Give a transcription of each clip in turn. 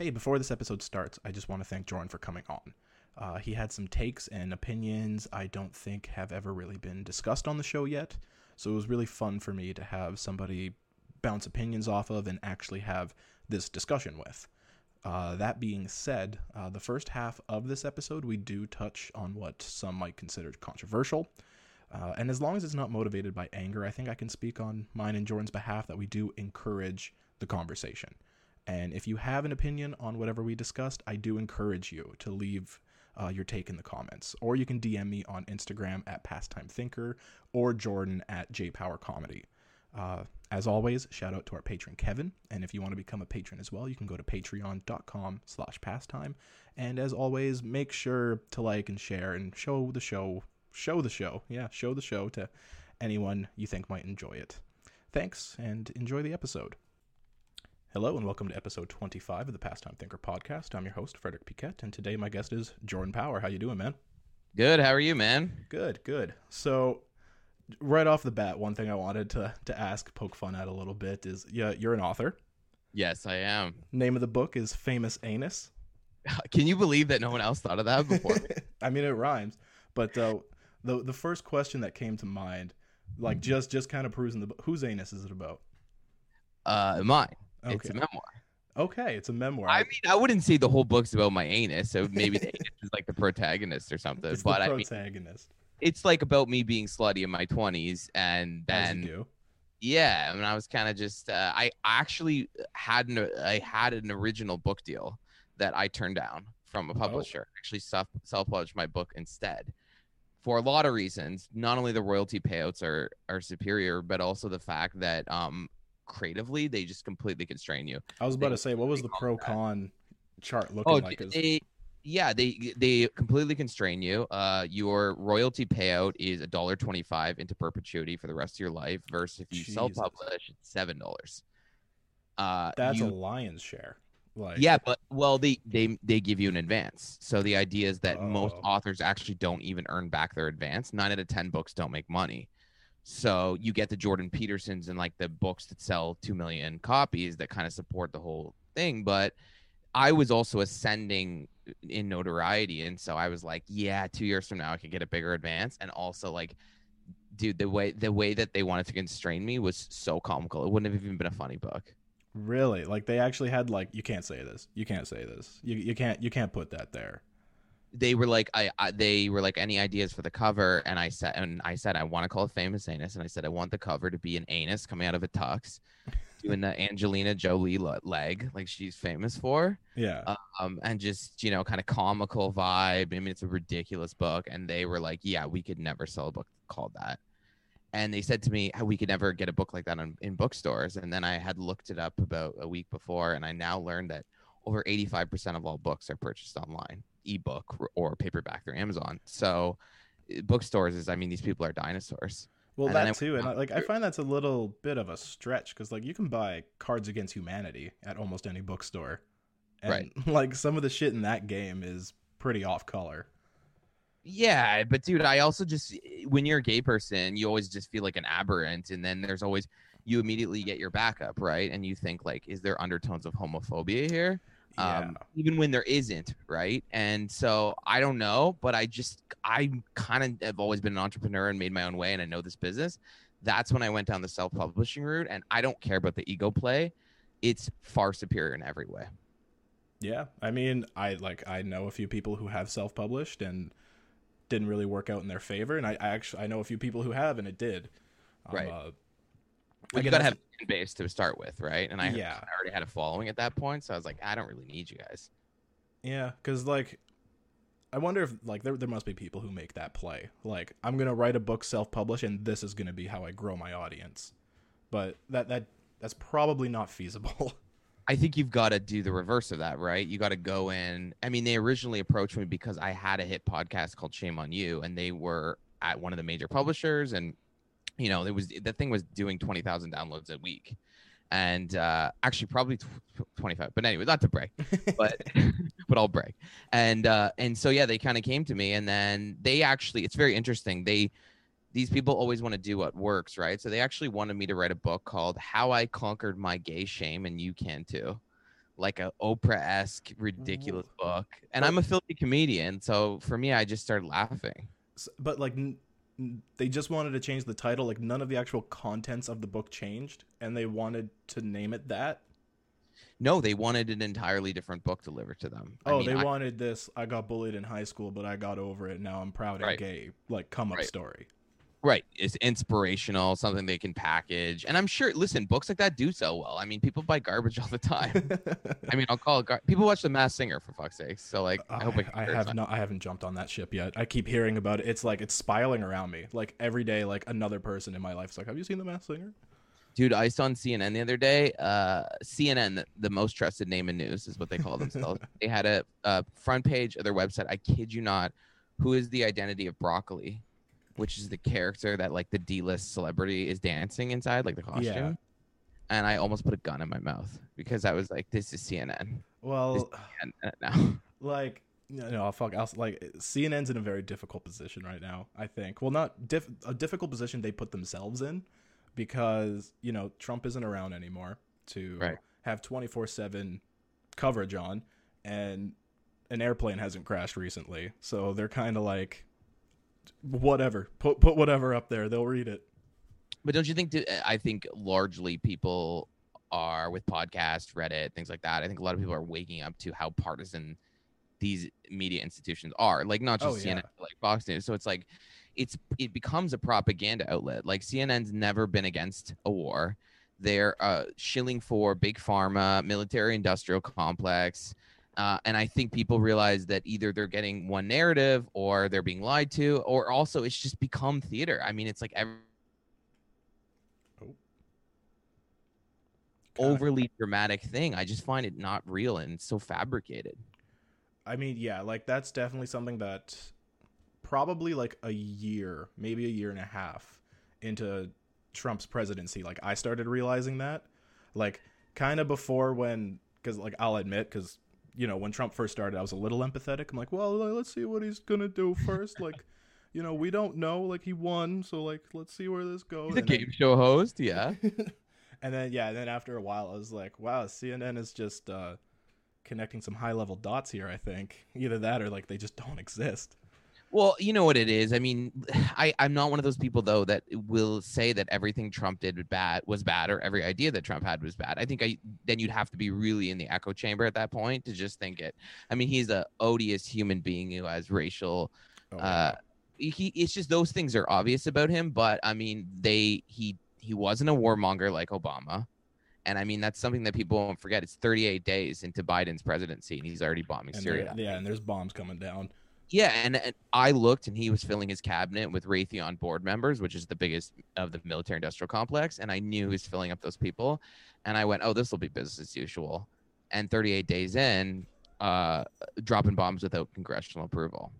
Hey, before this episode starts, I just want to thank Jordan for coming on. Uh, he had some takes and opinions I don't think have ever really been discussed on the show yet. So it was really fun for me to have somebody bounce opinions off of and actually have this discussion with. Uh, that being said, uh, the first half of this episode, we do touch on what some might consider controversial. Uh, and as long as it's not motivated by anger, I think I can speak on mine and Jordan's behalf that we do encourage the conversation. And if you have an opinion on whatever we discussed, I do encourage you to leave uh, your take in the comments. Or you can DM me on Instagram at Pastime Thinker or Jordan at JPowerComedy. Uh, as always, shout out to our patron Kevin, and if you want to become a patron as well, you can go to patreon.com slash pastime. And as always, make sure to like and share and show the show, show the show, yeah, show the show to anyone you think might enjoy it. Thanks, and enjoy the episode. Hello, and welcome to episode 25 of the Pastime Thinker podcast. I'm your host, Frederick Piquette, and today my guest is Jordan Power. How you doing, man? Good. How are you, man? Good, good. So right off the bat, one thing I wanted to to ask, poke fun at a little bit is yeah, you're an author. Yes, I am. Name of the book is Famous Anus. Can you believe that no one else thought of that before? I mean, it rhymes, but uh, the the first question that came to mind, like just just kind of perusing the book, whose anus is it about? Uh, mine. Okay. It's a memoir. Okay, it's a memoir. I mean, I wouldn't say the whole book's about my anus, so maybe the anus is like the protagonist or something. it's but the I mean, protagonist. it's like about me being slutty in my twenties, and then yeah, I mean, I was kind of just uh, I actually had an I had an original book deal that I turned down from a publisher. Actually, self self published my book instead. For a lot of reasons, not only the royalty payouts are are superior, but also the fact that um creatively they just completely constrain you. I was about they- to say, what was the pro con chart looking Oh, like? they, yeah, they they completely constrain you. Uh, your royalty payout is a dollar twenty five into perpetuity for the rest of your life. Versus if you self publish, seven dollars. Uh, that's you- a lion's share. Like yeah, but well, they they they give you an advance. So the idea is that most Oh. authors actually don't even earn back their advance. Nine out of ten books don't make money. So you get the Jordan Petersons and like the books that sell two million copies that kind of support the whole thing. But I was also ascending in notoriety, and so I was like, yeah, two years from now I could get a bigger advance, and also like. Dude, the way the way that they wanted to constrain me was so comical. It wouldn't have even been a funny book. Really? Like they actually had like you can't say this. You can't say this. You you can't you can't put that there. They were like I, I they were like any ideas for the cover? And i said and i said i want to call it famous anus and i said i want the cover to be an anus coming out of a tux doing the angelina jolie leg like she's famous for. Yeah. um and just you know kind of comical vibe. I mean it's a ridiculous book and they were like yeah we could never sell a book called that. And they said to me "How we could never get a book like that in, in bookstores. And then i had looked it up about a week before and i now learned that over 85% of all books are purchased online ebook or- paperback through amazon so uh, bookstores is i mean these people are dinosaurs well, and that too, and I, like I find that's a little bit of a stretch because like you can buy Cards Against Humanity at almost any bookstore, and Right. like some of the shit in that game is pretty off color. Yeah, but dude, I also just when you're a gay person, you always just feel like an aberrant, and then there's always you immediately get your backup, right? And you think like, is there undertones of homophobia here? Yeah. Um, even when there isn't, right? And so I don't know, but I just I kind of have always been an entrepreneur and made my own way, and I know this business. That's when I went down the self-publishing route, and I don't care about the ego play. It's far superior in every way. yeah. I mean, I like I know a few people who have self published and didn't really work out in their favor, and I, I actually I know a few people who have and it did. Um, Right. Uh, Well, you again, gotta have a fan base to start with, right? And I, Yeah. I already had a following at that point, so I was like, I don't really need you guys. Yeah, because like, I wonder if like there there must be people who make that play. Like, I'm gonna write a book self publish, and this is gonna be how I grow my audience. But that that that's probably not feasible. I think you've got to do the reverse of that, right? You got to go in. I mean, they originally approached me because I had a hit podcast called Shame on You, and they were at one of the major publishers, and you know, it was the thing was doing twenty thousand downloads a week, and uh, actually probably tw- twenty five. But anyway, not to break, but but I'll break. And uh, and so yeah, they kind of came to me, and then they actually, it's very interesting. They these people always want to do what works, right? So they actually wanted me to write a book called How I Conquered My Gay Shame and You Can Too. like a Oprah esque ridiculous book, and I'm a filthy comedian, so for me, I just started laughing. But like, they just wanted to change the title. Like, none of the actual contents of the book changed, and they wanted to name it that. No, they wanted an entirely different book delivered to them. I Oh, mean, they I- wanted this. I got bullied in high school, but I got over it. Now I'm proud and Right. gay. Like, come up Right. story. Right. It's inspirational, something they can package. And I'm sure, listen, books like that do sell well. I mean, people buy garbage all the time. I mean, I'll call it gar- people watch The Masked Singer for fuck's sake. So like, I hope I, can I have not, I haven't jumped on that ship yet. I keep hearing about it. It's like it's spiraling around me. Like every day, like another person in my life is like, "Have you seen the Masked Singer?" Dude, I saw on CNN the other day. Uh, CNN, the, the most trusted name in news, is what they call themselves. they had a, a front page of their website. I kid you not. Who is the identity of broccoli? Which is the character that like the D-list celebrity is dancing inside, like the costume. Yeah. And I almost put a gun in my mouth because I was like, "This is CNN." Well, And uh, now, like no, no fuck. I'll, like CNN's in a very difficult position right now. I think. Well, not diff- a difficult position they put themselves in, because you know Trump isn't around anymore to Right. have twenty four seven coverage on, and an airplane hasn't crashed recently, so they're kind of like, whatever. Put put whatever up there. They'll read it. but don't you think? To, I think largely people are with podcast, Reddit, things like that. I think a lot of people are waking up to how partisan these media institutions are. Like not just Oh, yeah. CNN, like Fox News. So it's like it's it becomes a propaganda outlet. Like CNN's never been against a war. They're uh, shilling for big pharma, military industrial complex. Uh, and I think people realize that either they're getting one narrative or they're being lied to, or also it's just become theater. I mean, it's like every overly dramatic thing. I just find it not real and so fabricated. I mean, yeah, like that's definitely something that probably like a year, maybe a year and a half into Trump's presidency, like I started realizing that. Like kind of before when cuz like I'll admit cuz you know, when Trump first started, I was a little empathetic. I'm like, "Well, let's see what he's going to do first. like, you know, we don't know. Like he won, so like let's see where this goes." He's a And then- game show host, yeah. and then yeah, and then after a while, I was like, wow, CNN is just uh, connecting some high level dots here. I think either that or like they just don't exist. Well, you know what it is. I mean, I, I'm not one of those people though that will say that everything Trump did was bad was bad or every idea that Trump had was bad. I think I then you'd have to be really in the echo chamber at that point to just think it. I mean, he's a odious human being who has racial Oh, uh he it's just those things are obvious about him but i mean they he he wasn't a warmonger like obama and i mean that's something that people won't forget it's 38 days into biden's presidency and he's already bombing and syria there- yeah, and there's bombs coming down. Yeah and, and i looked and he was filling his cabinet with raytheon board members which is the biggest of the military industrial complex and i knew he was filling up those people and i went oh this will be business as usual and 38 days in uh dropping bombs without congressional approval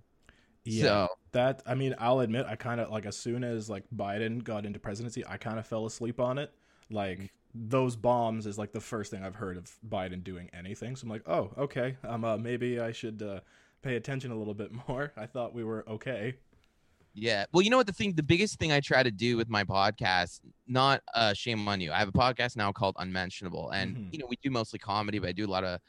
Yeah, so that I mean, I'll admit, I kind of like as soon as like Biden got into presidency, I kind of fell asleep on it. Like those bombs is like the first thing I've heard of Biden doing anything. So I'm like, oh, okay, um, uh, maybe I should uh, pay attention a little bit more. I thought we were okay. Yeah. Well, you know what the thing the biggest thing I try to do with my podcast, not uh shame on you. I have a podcast now called Unmentionable. And Mhm. you know, we do mostly comedy, but I do a lot of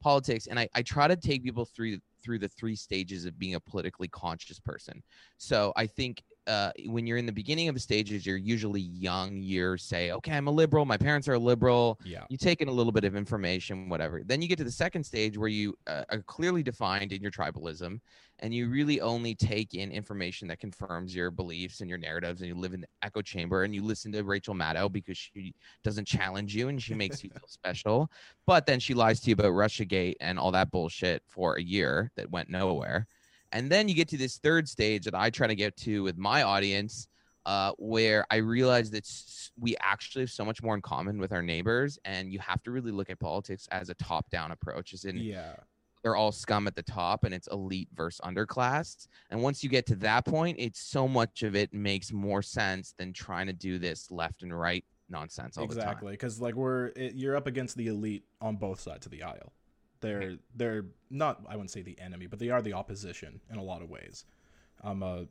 politics and I, I try to take people through through the three stages of being a politically conscious person. So I think uh, when you're in the beginning of the stages, you're usually young. You're say, okay, I'm a liberal. My parents are liberal Yeah. you take in a little bit of information, whatever. Then you get to the second stage where you uh, are clearly defined in your tribalism, and you really only take in information that confirms your beliefs and your narratives, and you live in the echo chamber, and you listen to Rachel Maddow because she doesn't challenge you and she makes you feel special, but then she lies to you about RussiaGate and all that bullshit for a year that went nowhere. And then you get to this third stage that I try to get to with my audience, uh, where I realize that we actually have so much more in common with our neighbors, and you have to really look at politics as a top-down approach. As in, Yeah. they're all scum at the top, and it's elite versus underclass. And once you get to that point, it's so much of it makes more sense than trying to do this left and right nonsense all the time. exactly because like we're it, you're up against the elite on both sides of the aisle they're they're not i wouldn't say the enemy but they are the opposition in a lot of ways um uh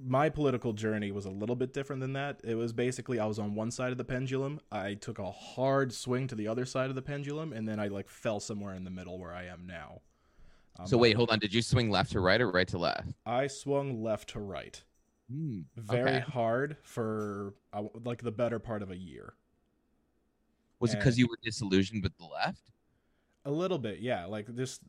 my political journey was a little bit different than that. It was basically I was on one side of the pendulum. I took a hard swing to the other side of the pendulum, and then I like fell somewhere in the middle where I am now. Um, so wait, hold on. Did you swing left to right or right to left? I swung left to right, Hmm. very Okay. hard for uh, like the better part of a year. Was it because you were disillusioned with the left? A little bit, yeah. Like this,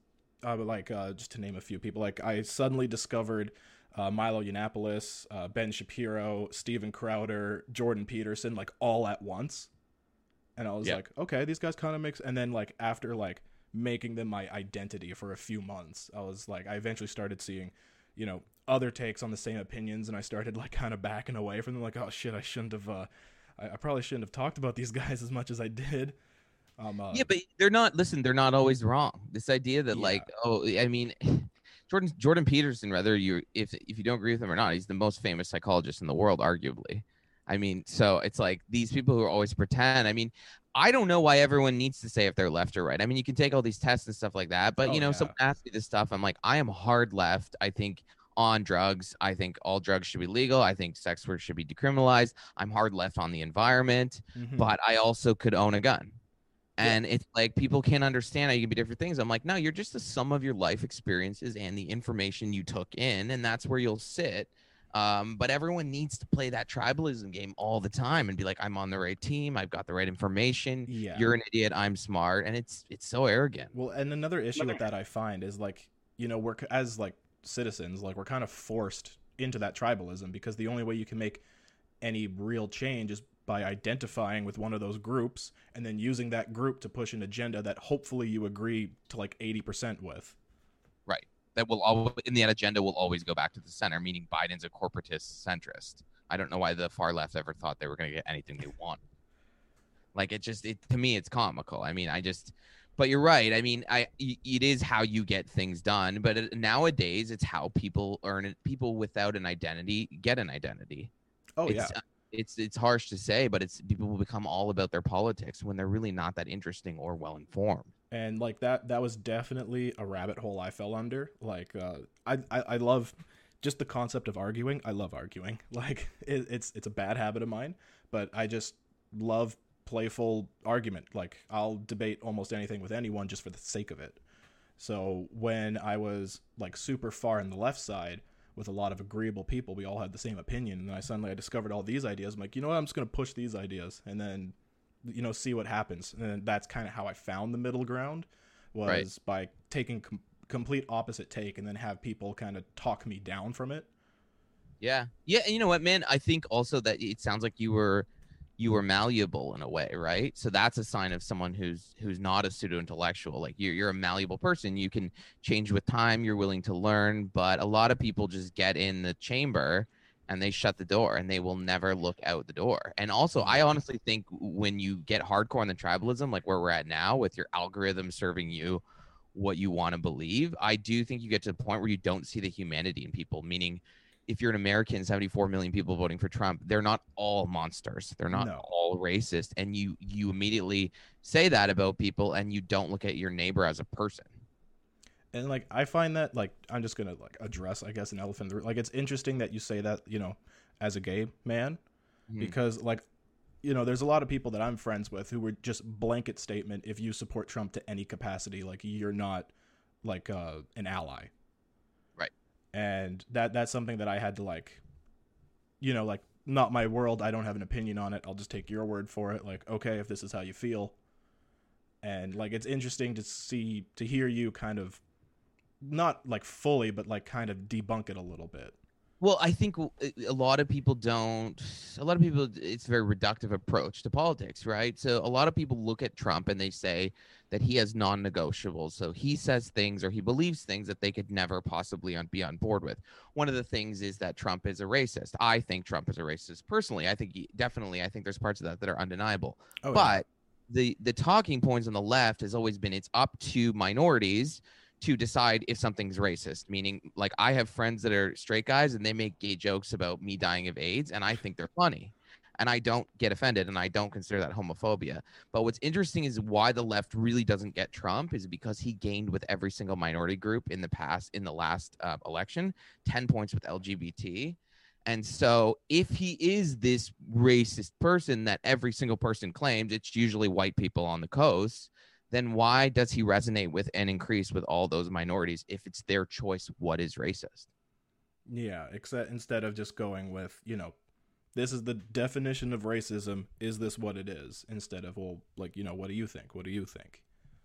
uh, like uh, just to name a few people. Like I suddenly discovered uh, Milo Yiannopoulos, uh, Ben Shapiro, Steven Crowder, Jordan Peterson, like all at once, and I was Yeah. like, okay, these guys kind of mix. And then like after like making them my identity for a few months, I was like, I eventually started seeing, you know, other takes on the same opinions, and I started like kind of backing away from them. Like, oh shit, I shouldn't have. Uh, I, I probably shouldn't have talked about these guys as much as I did. Um, uh, yeah, but they're not. Listen, they're not always wrong. This idea that Yeah. like, oh, I mean, Jordan Jordan Peterson, whether you if if you don't agree with him or not, he's the most famous psychologist in the world, arguably. I mean, so it's like these people who are always pretend. I mean, I don't know why everyone needs to say if they're left or right. I mean, you can take all these tests and stuff like that, but Oh, you know, yeah. someone asks me this stuff. I'm like, I am hard left. I think on drugs. I think all drugs should be legal. I think sex work should be decriminalized. I'm hard left on the environment mhm. but I also could own a gun. Yeah. And it's like people can't understand how you can be different things. I'm like, no, you're just the sum of your life experiences and the information you took in, and that's where you'll sit. Um, but everyone needs to play that tribalism game all the time and be like, I'm on the right team, I've got the right information. yeah. You're an idiot, I'm smart, and it's it's so arrogant. Well, and another issue with that I find is like, you know, we're as like citizens, like we're kind of forced into that tribalism because the only way you can make any real change is by identifying with one of those groups and then using that group to push an agenda that hopefully you agree to like 80% with. Right. That will always in the end agenda will always go back to the center, meaning Biden's a corporatist centrist. I don't know why the far left ever thought they were going to get anything they want. Like it just it to me it's comical. I mean, I just but you're right. I mean, I it is how you get things done, but it, nowadays it's how people earn it. People without an identity get an identity. Oh it's, yeah. It's it's harsh to say, but it's people will become all about their politics when they're really not that interesting or well informed. and like that that was definitely a rabbit hole i fell under. Like uh i i, I love just the concept of arguing. I love arguing. Like it, it's it's a bad habit of mine but i just love playful argument. Like i'll debate almost anything with anyone just for the sake of it. So when i was like super far in the left side with a lot of agreeable people we all had the same opinion and then i suddenly i discovered all these ideas i'm like you know what i'm just going to push these ideas and then you know see what happens and that's kind of how i found the middle ground was Right. by taking com- complete opposite take and then have people kind of talk me down from it Yeah. Yeah, and you know what, man? I think also that it sounds like you were you were malleable in a way, right? So that's a sign of someone who's who's not a pseudo intellectual. Like you're you're a malleable person. You can change with time, you're willing to learn, but a lot of people just get in the chamber and they shut the door and they will never look out the door. And also, I mm-hmm. honestly think when you get hardcore on the tribalism, like where we're at now with your algorithm serving you what you want to believe, I do think you get to the point where you don't see the humanity in people, meaning if you're an American, 74 million people voting for Trump, they're not all monsters. They're not No. all racist. And you you immediately say that about people and you don't look at your neighbor as a person. and like i find that like i'm just gonna like address i guess an elephant in the room. like it's interesting that you say that you know as a gay man Mhm. because like you know there's a lot of people that i'm friends with who would just blanket statement if you support trump to any capacity like you're not like uh an ally. And that that's something that i had to like you know like not my world. I don't have an opinion on it. I'll just take your word for it. Like okay if this is how you feel. And like it's interesting to see to hear you kind of not like fully but like kind of debunk it a little bit Well, I think a lot of people don't. A lot of people, it's a very reductive approach to politics, right? So a lot of people look at Trump and they say that he has non-negotiables. So he says things or he believes things that they could never possibly on, be on board with. One of the things is that Trump is a racist. I think Trump is a racist personally. I think he, definitely. I think there's parts of that that are undeniable. oh yeah. but the the talking points on the left has always been it's up to minorities to decide if something's racist meaning like i have friends that are straight guys and they make gay jokes about me dying of aids and i think they're funny. And i don't get offended and i don't consider that homophobia. But what's interesting is why the left really doesn't get trump is because he gained with every single minority group in the past in the last uh, election 10 points with lgbt And so, if he is this racist person that every single person claims, it's usually white people on the coast, then why does he resonate with and increase with all those minorities if it's their choice what is racist? Yeah, except instead of just going with, you know, this is the definition of racism, is this what it is? Instead of, well, like, you know, what do you think? What do you think?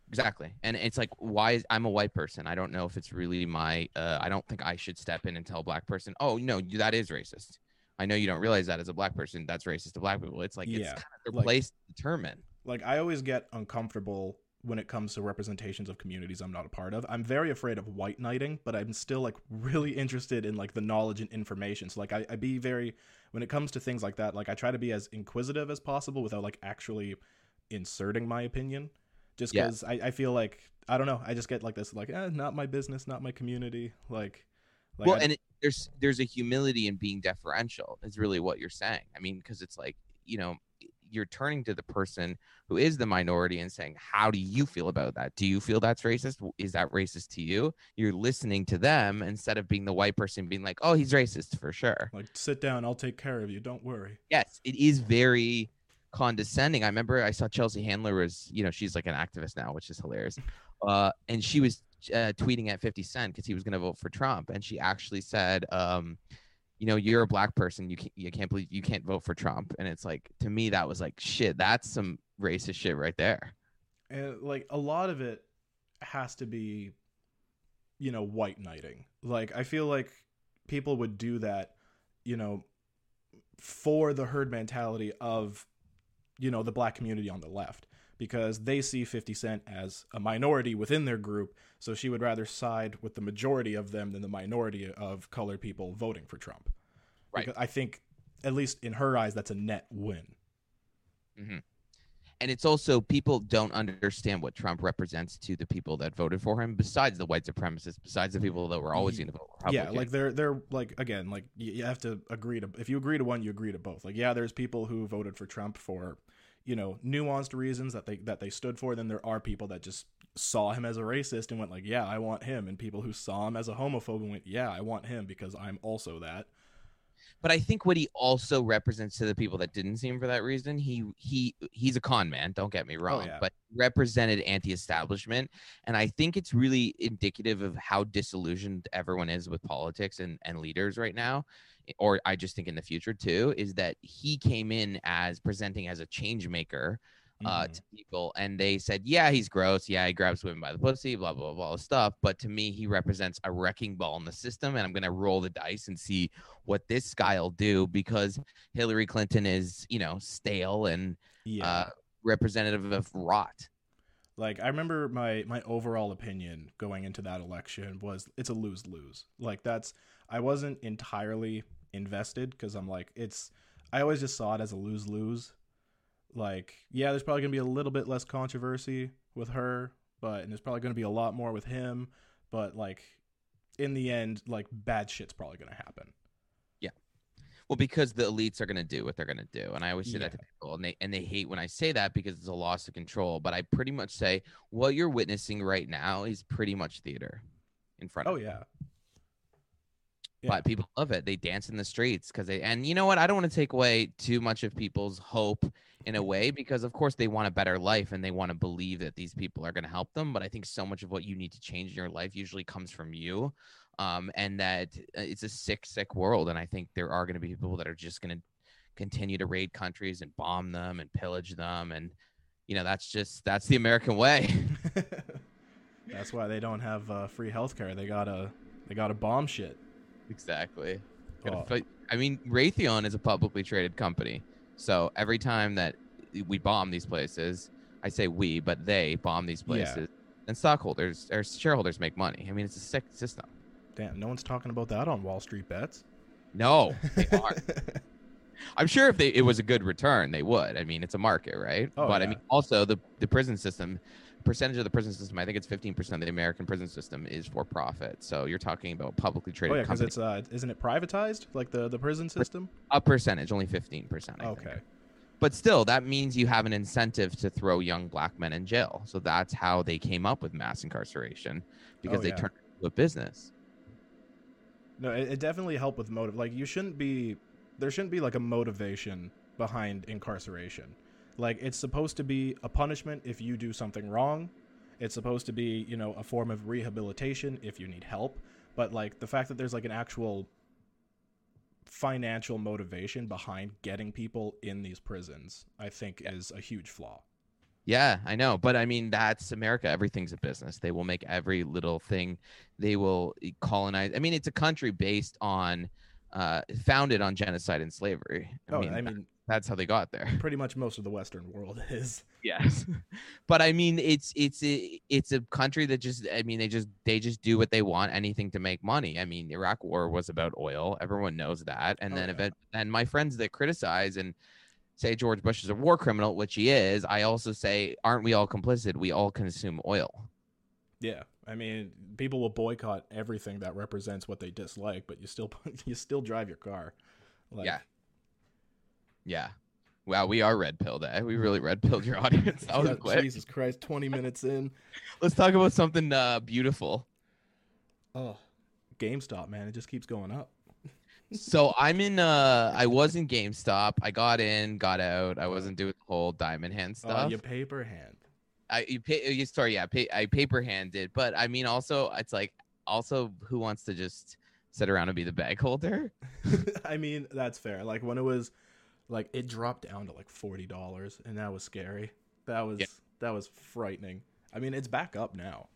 Exactly. And it's like, why is I'm a white person? I don't know if it's really my, uh, I don't think I should step in and tell a black person, oh, no, that is racist. I know you don't realize that as a black person, that's racist to black people. It's like, yeah, it's kind of their like, place to determine. Like, I always get uncomfortable when it comes to representations of communities I'm not a part of. I'm very afraid of white knighting, but I'm still like really interested in like the knowledge and information. So like I, I be very when it comes to things like that, like I try to be as inquisitive as possible without like actually inserting my opinion. Just because yeah. I, I feel like I don't know, I just get like this like, eh, not my business, not my community. Like like well, I, and it, there's there's a humility in being deferential. Is really what you're saying. I mean, because it's like you know, you're turning to the person who is the minority and saying, How do you feel about that? Do you feel that's racist? Is that racist to you? You're listening to them instead of being the white person being like, Oh, he's racist for sure. Like, sit down, I'll take care of you. Don't worry. Yes, it is very condescending. I remember I saw Chelsea Handler was, you know, she's like an activist now, which is hilarious. Uh, and she was uh, tweeting at 50 Cent because he was going to vote for Trump. And she actually said, um, you know, you're a black person. You can't, you can't believe you can't vote for Trump. And it's like, to me, that was like, shit, that's some racist shit right there. And like a lot of it has to be, you know, white knighting. Like, I feel like people would do that, you know, for the herd mentality of, you know, the black community on the left because they see 50 Cent as a minority within their group. So she would rather side with the majority of them than the minority of colored people voting for Trump. Right. Because I think, at least in her eyes, that's a net win. Mm-hmm. And it's also people don't understand what Trump represents to the people that voted for him, besides the white supremacists, besides the people that were always going to vote. Yeah, like they're they're like again, like you have to agree to if you agree to one, you agree to both. Like yeah, there's people who voted for Trump for you know nuanced reasons that they that they stood for then there are people that just saw him as a racist and went like yeah i want him. And people who saw him as a homophobe and went yeah i want him because i'm also that. But i think what he also represents to the people that didn't see him for that reason he he he's a con man don't get me oh, wrong oh, yeah. but represented anti-establishment. And i think it's really indicative of how disillusioned everyone is with politics and and leaders right now or I just think in the future too, is that he came in as presenting as a change maker uh, mm-hmm. to people, and they said, "Yeah, he's gross. Yeah, he grabs women by the pussy, blah blah blah, blah stuff." But to me, he represents a wrecking ball in the system, and I'm gonna roll the dice and see what this guy will do because Hillary Clinton is, you know, stale and yeah. uh, representative of rot. Like I remember my my overall opinion going into that election was it's a lose lose. Like that's I wasn't entirely invested because I'm like, it's. I always just saw it as a lose lose. Like, yeah, there's probably gonna be a little bit less controversy with her, but and there's probably gonna be a lot more with him. But like, in the end, like bad shit's probably gonna happen. Yeah. Well, because the elites are gonna do what they're gonna do, and I always say yeah. that to people, and they and they hate when I say that because it's a loss of control. But I pretty much say what you're witnessing right now is pretty much theater in front. Of Oh of yeah. Yeah. But people love it. They dance in the streets because they, and you know what? I don't want to take away too much of people's hope in a way because, of course, they want a better life and they want to believe that these people are going to help them. But I think so much of what you need to change in your life usually comes from you. Um, and that uh, it's a sick, sick world. And I think there are going to be people that are just going to continue to raid countries and bomb them and pillage them. And, you know, that's just, that's the American way. that's why they don't have uh, free healthcare. They gotta, they gotta bomb shit. Exactly. Oh. I mean, Raytheon is a publicly traded company. So every time that we bomb these places, I say we, but they bomb these places, yeah. and stockholders or shareholders make money. I mean, it's a sick system. Damn, no one's talking about that on Wall Street bets. No, they aren't. I'm sure if they, it was a good return, they would. I mean, it's a market, right? Oh, but yeah. I mean, also the the prison system percentage of the prison system, I think it's 15% of the American prison system is for profit. So you're talking about publicly traded. Oh yeah, because it's uh, isn't it privatized like the the prison system? A percentage, only 15%. I okay. Think. But still, that means you have an incentive to throw young black men in jail. So that's how they came up with mass incarceration because oh, they yeah. turned it into a business. No, it, it definitely helped with motive. Like you shouldn't be there shouldn't be like a motivation behind incarceration. Like it's supposed to be a punishment if you do something wrong. It's supposed to be, you know, a form of rehabilitation if you need help. But like the fact that there's like an actual financial motivation behind getting people in these prisons, I think is a huge flaw. Yeah, I know, but I mean that's America. Everything's a business. They will make every little thing. They will colonize. I mean, it's a country based on, uh, founded on genocide and slavery. I oh, mean, I mean, that's how they got there. pretty much most of the Western world is. Yes, but I mean, it's it's a, it's a country that just. I mean, they just they just do what they want, anything to make money. I mean, Iraq War was about oil. Everyone knows that. And Oh, then yeah. event, and my friends that criticize and say George Bush is a war criminal, which he is. I also say, aren't we all complicit? We all consume oil. Yeah, I mean, people will boycott everything that represents what they dislike, but you still you still drive your car. Like, Yeah. Yeah. Wow, we are red pilled. Eh? We really red pilled your audience. That was Yeah, quick. Jesus Christ, twenty minutes in. Let's talk about something uh, beautiful. Oh, GameStop, man, it just keeps going up. So I'm in. Uh, I was in GameStop. I got in, got out. I wasn't doing the whole diamond hand Oh, stuff. you paper hand. I you pay. You sorry, yeah. Pay, I paper handed, but I mean, also, it's like, also, who wants to just sit around and be the bag holder? I mean, that's fair. Like when it was, like it dropped down to like forty dollars, and that was scary. That was Yeah. that was frightening. I mean, it's back up now.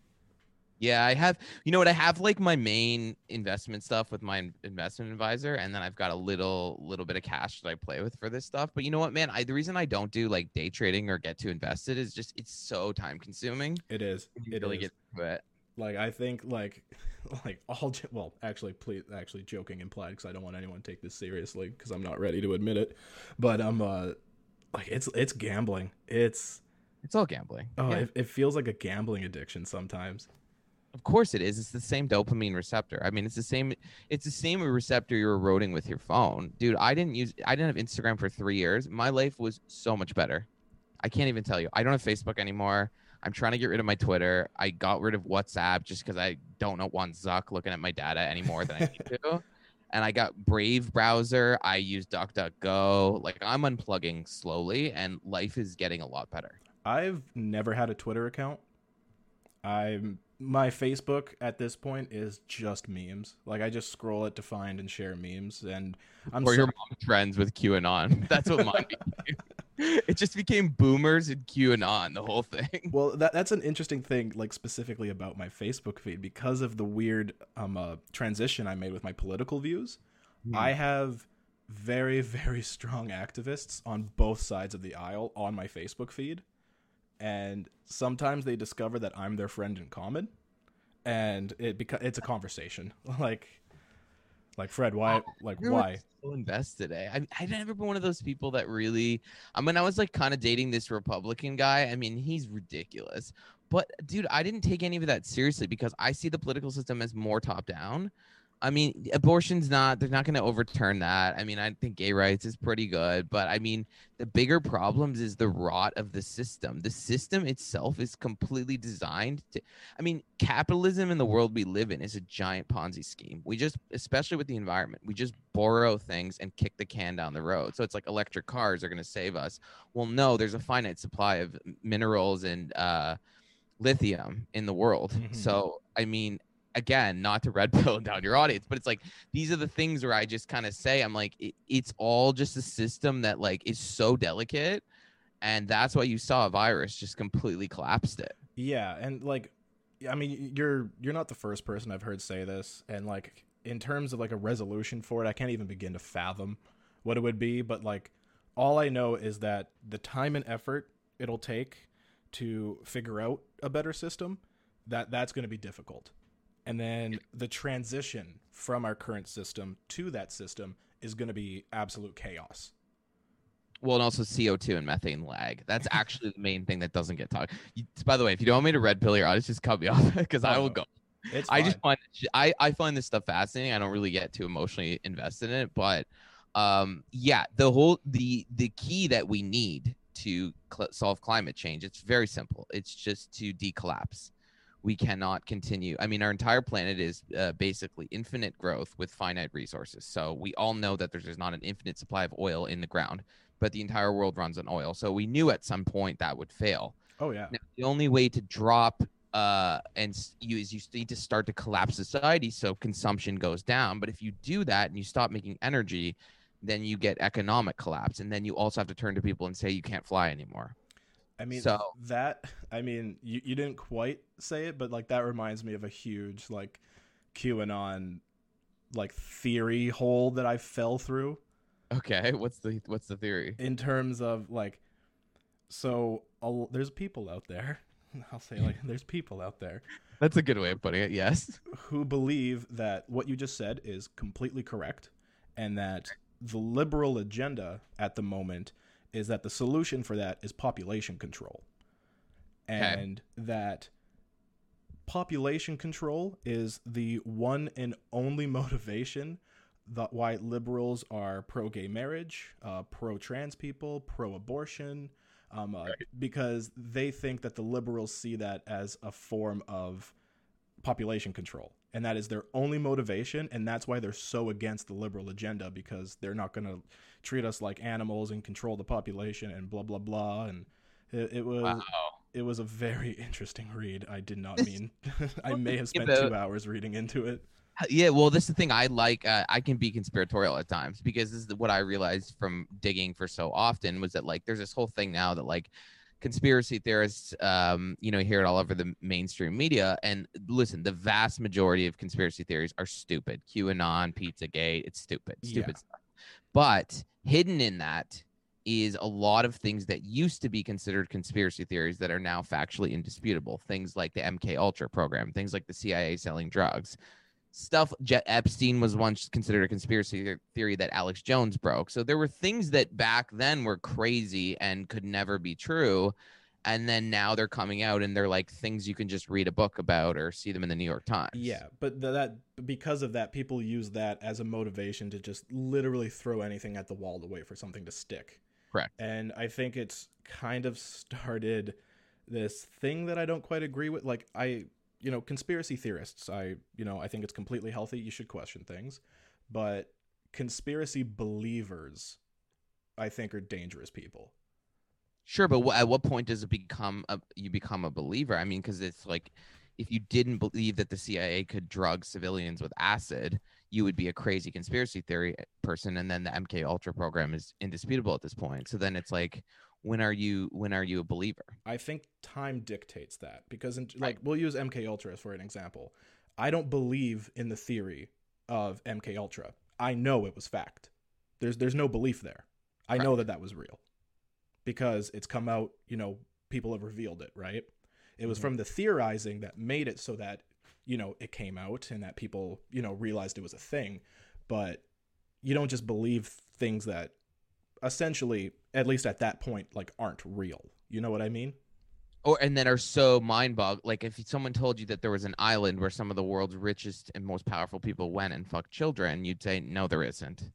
Yeah, I have. You know what? I have like my main investment stuff with my investment advisor, and then I've got a little little bit of cash that I play with for this stuff. But you know what, man? I the reason I don't do like day trading or get too invested is just it's so time consuming. It is. It really is. get to it. Like I think like like all well actually please actually joking implied because I don't want anyone to take this seriously because I'm not ready to admit it, but I'm uh like it's it's gambling. It's It's all gambling. oh Yeah. it, it feels like a gambling addiction sometimes. Of course it is. It's the same dopamine receptor. I mean, it's the same. It's the same receptor you're eroding with your phone, dude. I didn't use. I didn't have Instagram for three years. My life was so much better. I can't even tell you. I don't have Facebook anymore. I'm trying to get rid of my Twitter. I got rid of WhatsApp just because I don't want Zuck looking at my data anymore than I need to. And I got Brave browser. I use DuckDuckGo. Like I'm unplugging slowly, and life is getting a lot better. I've never had a Twitter account. I'm my Facebook at this point is just memes. Like I just scroll it to find and share memes, and I'm or so- your mom's friends with QAnon. That's what mine. It just became boomers and QAnon, the whole thing. Well, that that's an interesting thing, like specifically about my Facebook feed, because of the weird um uh, transition I made with my political views. I have very very strong activists on both sides of the aisle on my Facebook feed, and sometimes they discover that I'm their friend in common, and it beca- it's a conversation like. Like Fred, why? Like why? So invested, eh? I I've never been one of those people that really. I mean, I was like kind of dating this Republican guy. I mean, he's ridiculous. But dude, I didn't take any of that seriously because I see the political system as more top down. I mean, abortion's not, they're not going to overturn that. I mean, I think gay rights is pretty good. But I mean, the bigger problems is the rot of the system. The system itself is completely designed to, I mean, capitalism in the world we live in is a giant Ponzi scheme. We just, especially with the environment, we just borrow things and kick the can down the road. So it's like electric cars are going to save us. Well, no, there's a finite supply of minerals and, uh, lithium in the world. Mhm. So, I mean, again, not to red pill down your audience, but it's like these are the things where I just kind of say, I'm like, it, it's all just a system that like is so delicate. And that's why you saw a virus just completely collapsed it. Yeah, and like, I mean, you're you're not the first person I've heard say this, and like in terms of like a resolution for it, I can't even begin to fathom what it would be. But like, all I know is that the time and effort it'll take to figure out a better system, that that's going to be difficult, and then the transition from our current system to that system is going to be absolute chaos. Well, and also CO2 and methane lag. That's actually the main thing that doesn't get talked. By the way, if you don't want me to red pill your audience, just cut me off because I Oh, will go. It's I just find I I find this stuff fascinating. I don't really get too emotionally invested in it, but um yeah, the whole the the key that we need to cl- solve climate change it's very simple. It's just to decollapse. We cannot continue. I mean, our entire planet is uh, basically infinite growth with finite resources. So we all know that there's just not an infinite supply of oil in the ground, but the entire world runs on oil. So we knew at some point that would fail. Oh yeah. Now, the only way to drop uh, and you is you need to start to collapse society so consumption goes down. But if you do that and you stop making energy, then you get economic collapse, and then you also have to turn to people and say you can't fly anymore. I mean So- that I mean you, you didn't quite say it, but like that reminds me of a huge like QAnon like theory hole that I fell through Okay, what's the what's the theory? in terms of like so a, there's people out there I'll say like there's people out there That's a good way of putting it. Yes. who believe that what you just said is completely correct and that the liberal agenda at the moment is that the solution for that is population control. And that population control is the one and only motivation that why liberals are pro gay marriage, uh, pro trans people, pro abortion, um, uh, because they think that the liberals see that as a form of population control. And that is their only motivation. And that's why they're so against the liberal agenda because they're not going to treat us like animals and control the population and blah, blah, blah. And it, it was. Wow. It was a very interesting read. I did not mean. I may have spent about- two hours reading into it. Yeah, well, this is the thing I like. Uh, I can be conspiratorial at times because this is what I realized from digging for so often was that like there's this whole thing now that like conspiracy theorists, um, you know, hear it all over the mainstream media. And listen, the vast majority of conspiracy theories are stupid. QAnon, Pizzagate, it's stupid, stupid Yeah. stuff. But hidden in that is a lot of things that used to be considered conspiracy theories that are now factually indisputable. Things like the MK Ultra program, things like the CIA selling drugs, stuff. Jeff Epstein was once considered a conspiracy theory that Alex Jones broke. So there were things that back then were crazy and could never be true. And then now they're coming out and they're like things you can just read a book about or see them in the New York Times. Yeah, but th- that because of that, people use that as a motivation to just literally throw anything at the wall to wait for something to stick. Correct. And I think it's kind of started this thing that I don't quite agree with. Like I, you know, conspiracy theorists. I, you know, I think it's completely healthy. You should question things, but conspiracy believers, I think, are dangerous people. Sure, but at what point does it become a you become a believer? I mean, because it's like if you didn't believe that the CIA could drug civilians with acid, you would be a crazy conspiracy theory eh, person, and then the MK Ultra program is indisputable at this point. So then it's like, when are you when are you a believer? I think time dictates that because, in, like, we'll use MK Ultra for an example. I don't believe in the theory of MK Ultra. I know it was fact. There's there's no belief there. I know that that was real because it's come out. You know, people have revealed it. Right. It was Mhm. from the theorizing that made it so that you know it came out and that people you know realized it was a thing. But you don't just believe things that essentially, at least at that point, like aren't real. You know what I mean? Or and then are so mind bogged. Like if someone told you that there was an island where some of the world's richest and most powerful people went and fucked children, you'd say no, there isn't,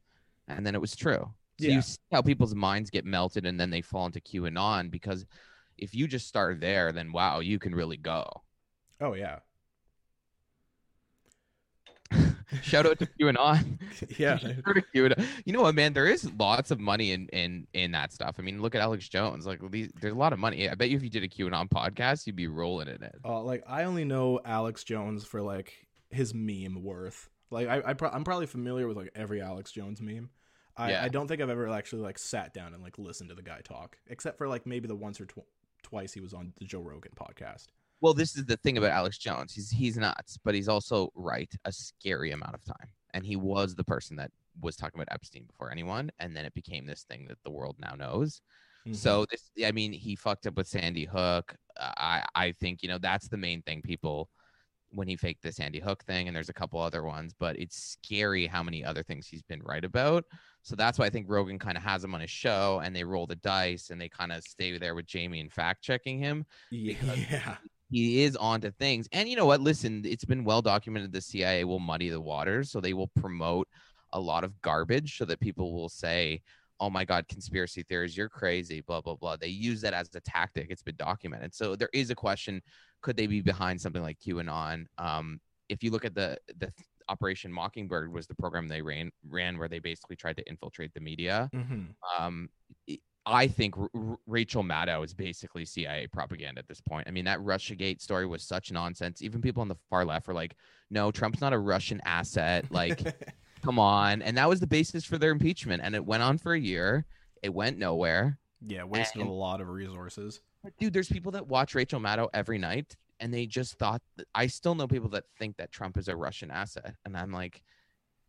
and then it was true. So Yeah. you see how people's minds get melted and then they fall into QAnon because if you just start there, then wow, you can really go. Oh yeah. Shout out to QAnon. yeah. To QAnon. You know what, man? There is lots of money in in in that stuff. I mean, look at Alex Jones. Like these, there's a lot of money. I bet you if you did a QAnon podcast, you'd be rolling in it. Uh, like I only know Alex Jones for like his meme worth. Like I, I pro- I'm probably familiar with like every Alex Jones meme. I, Yeah. I don't think I've ever actually like sat down and like listened to the guy talk, except for like maybe the once or tw- twice he was on the Joe Rogan podcast. Well, this is the thing about Alex Jones. He's he's nuts, but he's also right a scary amount of time. And he was the person that was talking about Epstein before anyone, and then it became this thing that the world now knows. Mm-hmm. So this, I mean, he fucked up with Sandy Hook. Uh, I I think you know that's the main thing people when he faked the Sandy Hook thing, and there's a couple other ones, but it's scary how many other things he's been right about. So that's why I think Rogan kind of has him on his show, and they roll the dice, and they kind of stay there with Jamie and fact checking him yeah, yeah, he is onto things. And you know what? Listen, it's been well documented the CIA will muddy the waters, so they will promote a lot of garbage so that people will say, oh my god conspiracy theories you're crazy blah blah blah they use that as a tactic it's been documented so there is a question could they be behind something like qanon um, if you look at the the operation mockingbird was the program they ran ran where they basically tried to infiltrate the media Mhm. um, I think R- Rachel Maddow is basically CIA propaganda at this point. I mean, that Russiagate story was such nonsense. Even people on the far left were like, "No, Trump's not a Russian asset." Like, come on. And that was the basis for their impeachment. And it went on for a year. It went nowhere. yeah, wasted and- a lot of resources. Dude, there's people that watch Rachel Maddow every night, and they just thought. That, I still know people that think that Trump is a Russian asset, and I'm like,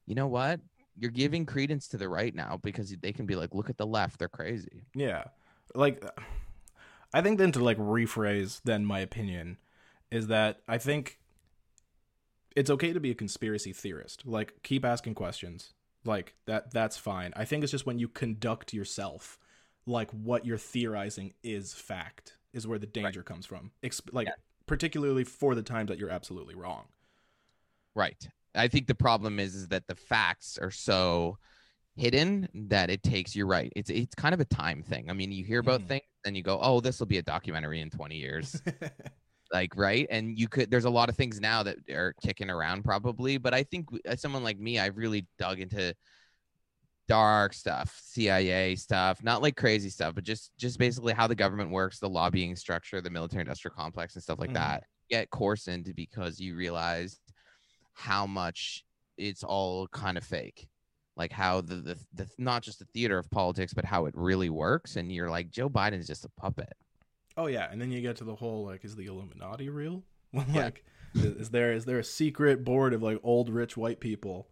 you know what? You're giving credence to the right now because they can be like, look at the left, they're crazy. Yeah. Like I think then to like rephrase then my opinion is that I think it's okay to be a conspiracy theorist. Like keep asking questions. Like that that's fine. I think it's just when you conduct yourself like what you're theorizing is fact is where the danger comes from. Exp- like Yeah. particularly for the times that you're absolutely wrong. Right. I think the problem is is that the facts are so hidden that it takes you're right. It's it's kind of a time thing. I mean, you hear about Mhm. things and you go, "Oh, this will be a documentary in 20 years." like, right? And you could there's a lot of things now that are kicking around probably, but I think as someone like me, I've really dug into dark stuff, CIA stuff, not like crazy stuff, but just just basically how the government works, the lobbying structure, the military industrial complex and stuff like Mhm. that. Get coarsened because you realize how much it's all kind of fake like how the, the the not just the theater of politics but how it really works and you're like joe biden's just a puppet Oh yeah, and then you get to the whole like, is the Illuminati real? Yeah. like, is, is there is there a secret board of like old rich white people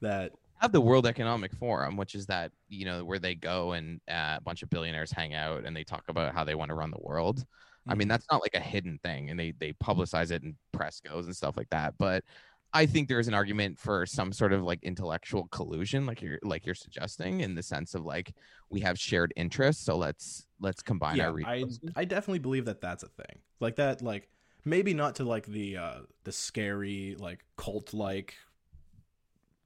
that? have the world economic forum which is that you know where they go and uh, a bunch of billionaires hang out and they talk about how they want to run the world i mean that's not like a hidden thing and they they publicize it and press goes and stuff like that but i think there is an argument for some sort of like intellectual collusion like you're like you're suggesting in the sense of like we have shared interests so let's let's combine yeah, our I. I definitely believe that that's a thing. Like that, like maybe not to like the uh the scary like cult like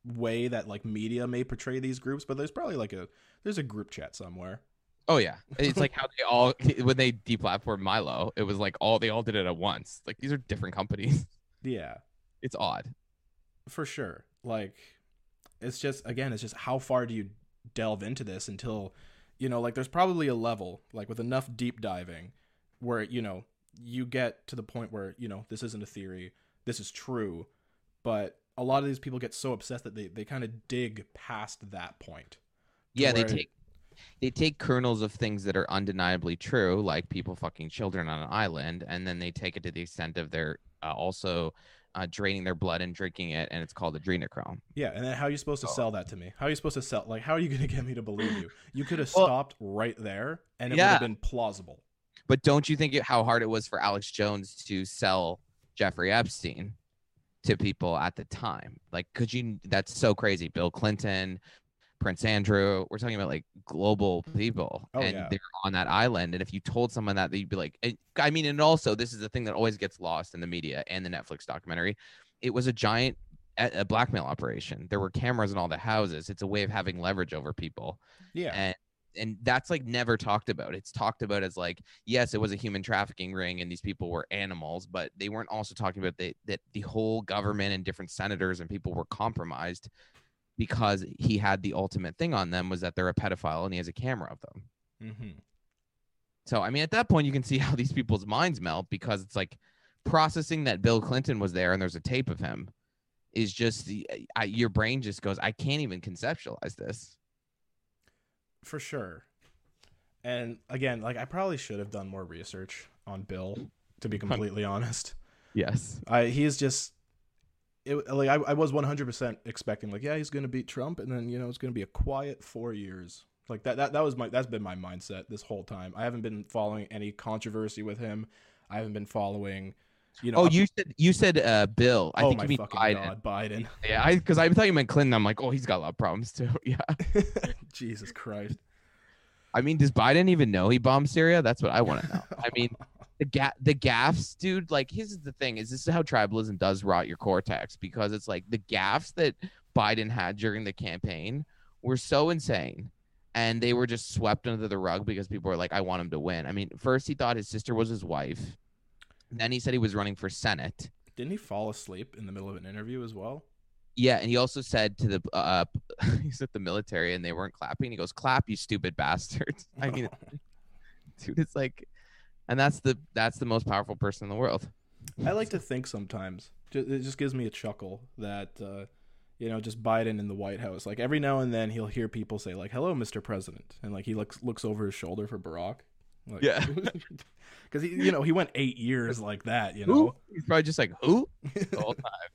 way that like media may portray these groups, but there's probably like a there's a group chat somewhere. Oh yeah, it's like how they all when they deplatformed Milo, it was like all they all did it at once. Like these are different companies. Yeah, It's odd. for sure. Like it's just again, it's just how far do you delve into this until you know, like there's probably a level like with enough deep diving where you know you get to the point where you know this isn't a theory, this is true, but a lot of these people get so obsessed that they they kind of dig past that point. Yeah, they take they take kernels of things that are undeniably true, like people fucking children on an island, and then they take it to the extent of their uh, also uh, draining their blood and drinking it, and it's called adrenochrome. Yeah, and then how are you supposed to Oh. sell that to me? How are you supposed to sell? Like, how are you going to get me to believe you? You could have Well- stopped right there, and it would have been plausible. But don't you think it, how hard it was for Alex Jones to sell Jeffrey Epstein to people at the time? Like, could you? That's so crazy. Bill Clinton, Prince Andrew. We're talking about like global people, Oh, and yeah. they're on that island. And if you told someone that, they'd be like, I mean, and also this is the thing that always gets lost in the media and the Netflix documentary. It was a giant a blackmail operation. There were cameras in all the houses. It's a way of having leverage over people Yeah, and and that's like never talked about it's talked about as like yes it was a human trafficking ring and these people were animals but they weren't also talking about the, that the whole government and different senators and people were compromised because he had the ultimate thing on them was that they're a pedophile and he has a camera of them hmm so i mean at that point you can see how these people's minds melt because it's like processing that bill clinton was there and there's a tape of him is just the I, your brain just goes i can't even conceptualize this for sure. And again, like I probably should have done more research on Bill, to be completely honest. yes I he is just. It, like I, I was 100% expecting like yeah he's gonna beat Trump and then you know it's gonna be a quiet four years like that that that was my that's been my mindset this whole time I haven't been following any controversy with him I haven't been following you know Oh, up- you said you said uh Bill. I oh think you mean fucking Biden. god Biden Yeah, I because I thought you meant Clinton. I'm like, oh, he's got a lot of problems too. Yeah. Jesus Christ I mean, does Biden even know he bombed Syria? That's what I want to know. I mean, the ga- the gaffs, dude. Like, here's the thing: is this is how tribalism does rot your cortex? Because it's like the gaffs that Biden had during the campaign were so insane, and they were just swept under the rug because people were like, "I want him to win." I mean, first he thought his sister was his wife, then he said he was running for senate. Didn't he fall asleep in the middle of an interview as well? Yeah, and he also said to the uh, he's at the military and they weren't clapping. He goes, "Clap, you stupid bastards!" I mean, dude, it's like, and that's the that's the most powerful person in the world. I like to think sometimes it just gives me a chuckle that uh, you know just Biden in the White House. Like every now and then he'll hear people say like "Hello, Mr. President," and like he looks looks over his shoulder for Barack. Like, Yeah. because he you know he went eight years like that. You know, Who? He's probably just like who the whole time.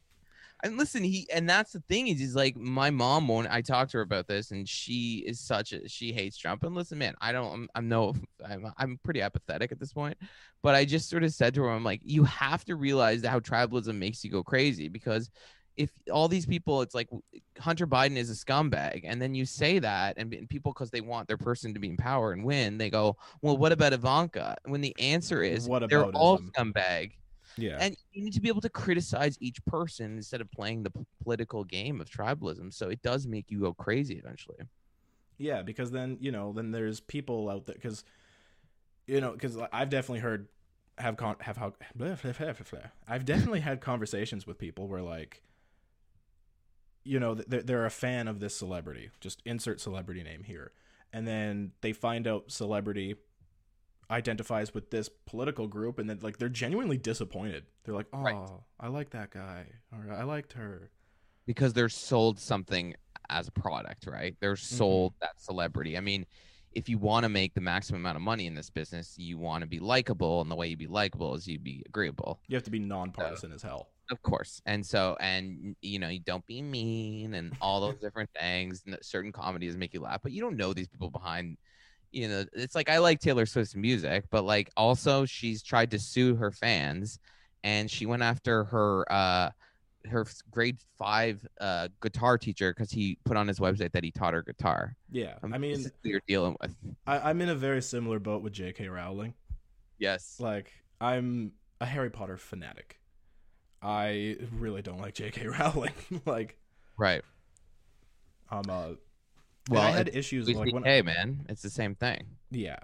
And listen, he and that's the thing is, he's like my mom won't. I talked to her about this, and she is such a she hates Trump. And listen, man, I don't. I'm, I'm no. I'm I'm pretty apathetic at this point, but I just sort of said to her, I'm like, you have to realize how tribalism makes you go crazy because if all these people, it's like Hunter Biden is a scumbag, and then you say that, and, and people because they want their person to be in power and win, they go, well, what about Ivanka? When the answer is, What they're all scumbag. Yeah. And you need to be able to criticize each person instead of playing the political game of tribalism. So it does make you go crazy eventually. Yeah, because then you know, then there's people out there because you know, because I've definitely heard have con have how blah, blah, blah. I've definitely had conversations with people where like, you know, they're, they're a fan of this celebrity. Just insert celebrity name here, and then they find out celebrity identifies with this political group, and then like they're genuinely disappointed. They're like, oh, Right. I like that guy, or I liked her. because they're sold something as a product, right? They're mm-hmm. sold that celebrity. I mean, if you want to make the maximum amount of money in this business, you want to be likable, and the way you be likable is you be agreeable, You have to be nonpartisan as hell. of course. And so, and you know, you don't be mean and all those different things. And certain comedies make you laugh, but you don't know these people behind. You know, it's like I like Taylor Swift's music, but like also she's tried to sue her fans, and she went after her uh her grade five uh guitar teacher because he put on his website that he taught her guitar. Yeah, Um, I mean, this is who you're dealing with. I, I'm in a very similar boat with J.K. Rowling. Yes. Like, I'm a Harry Potter fanatic. I really don't like J.K. Rowling. like, Right. I'm uh, well, I had issues Louis like when, CK, man, it's the same thing. yeah.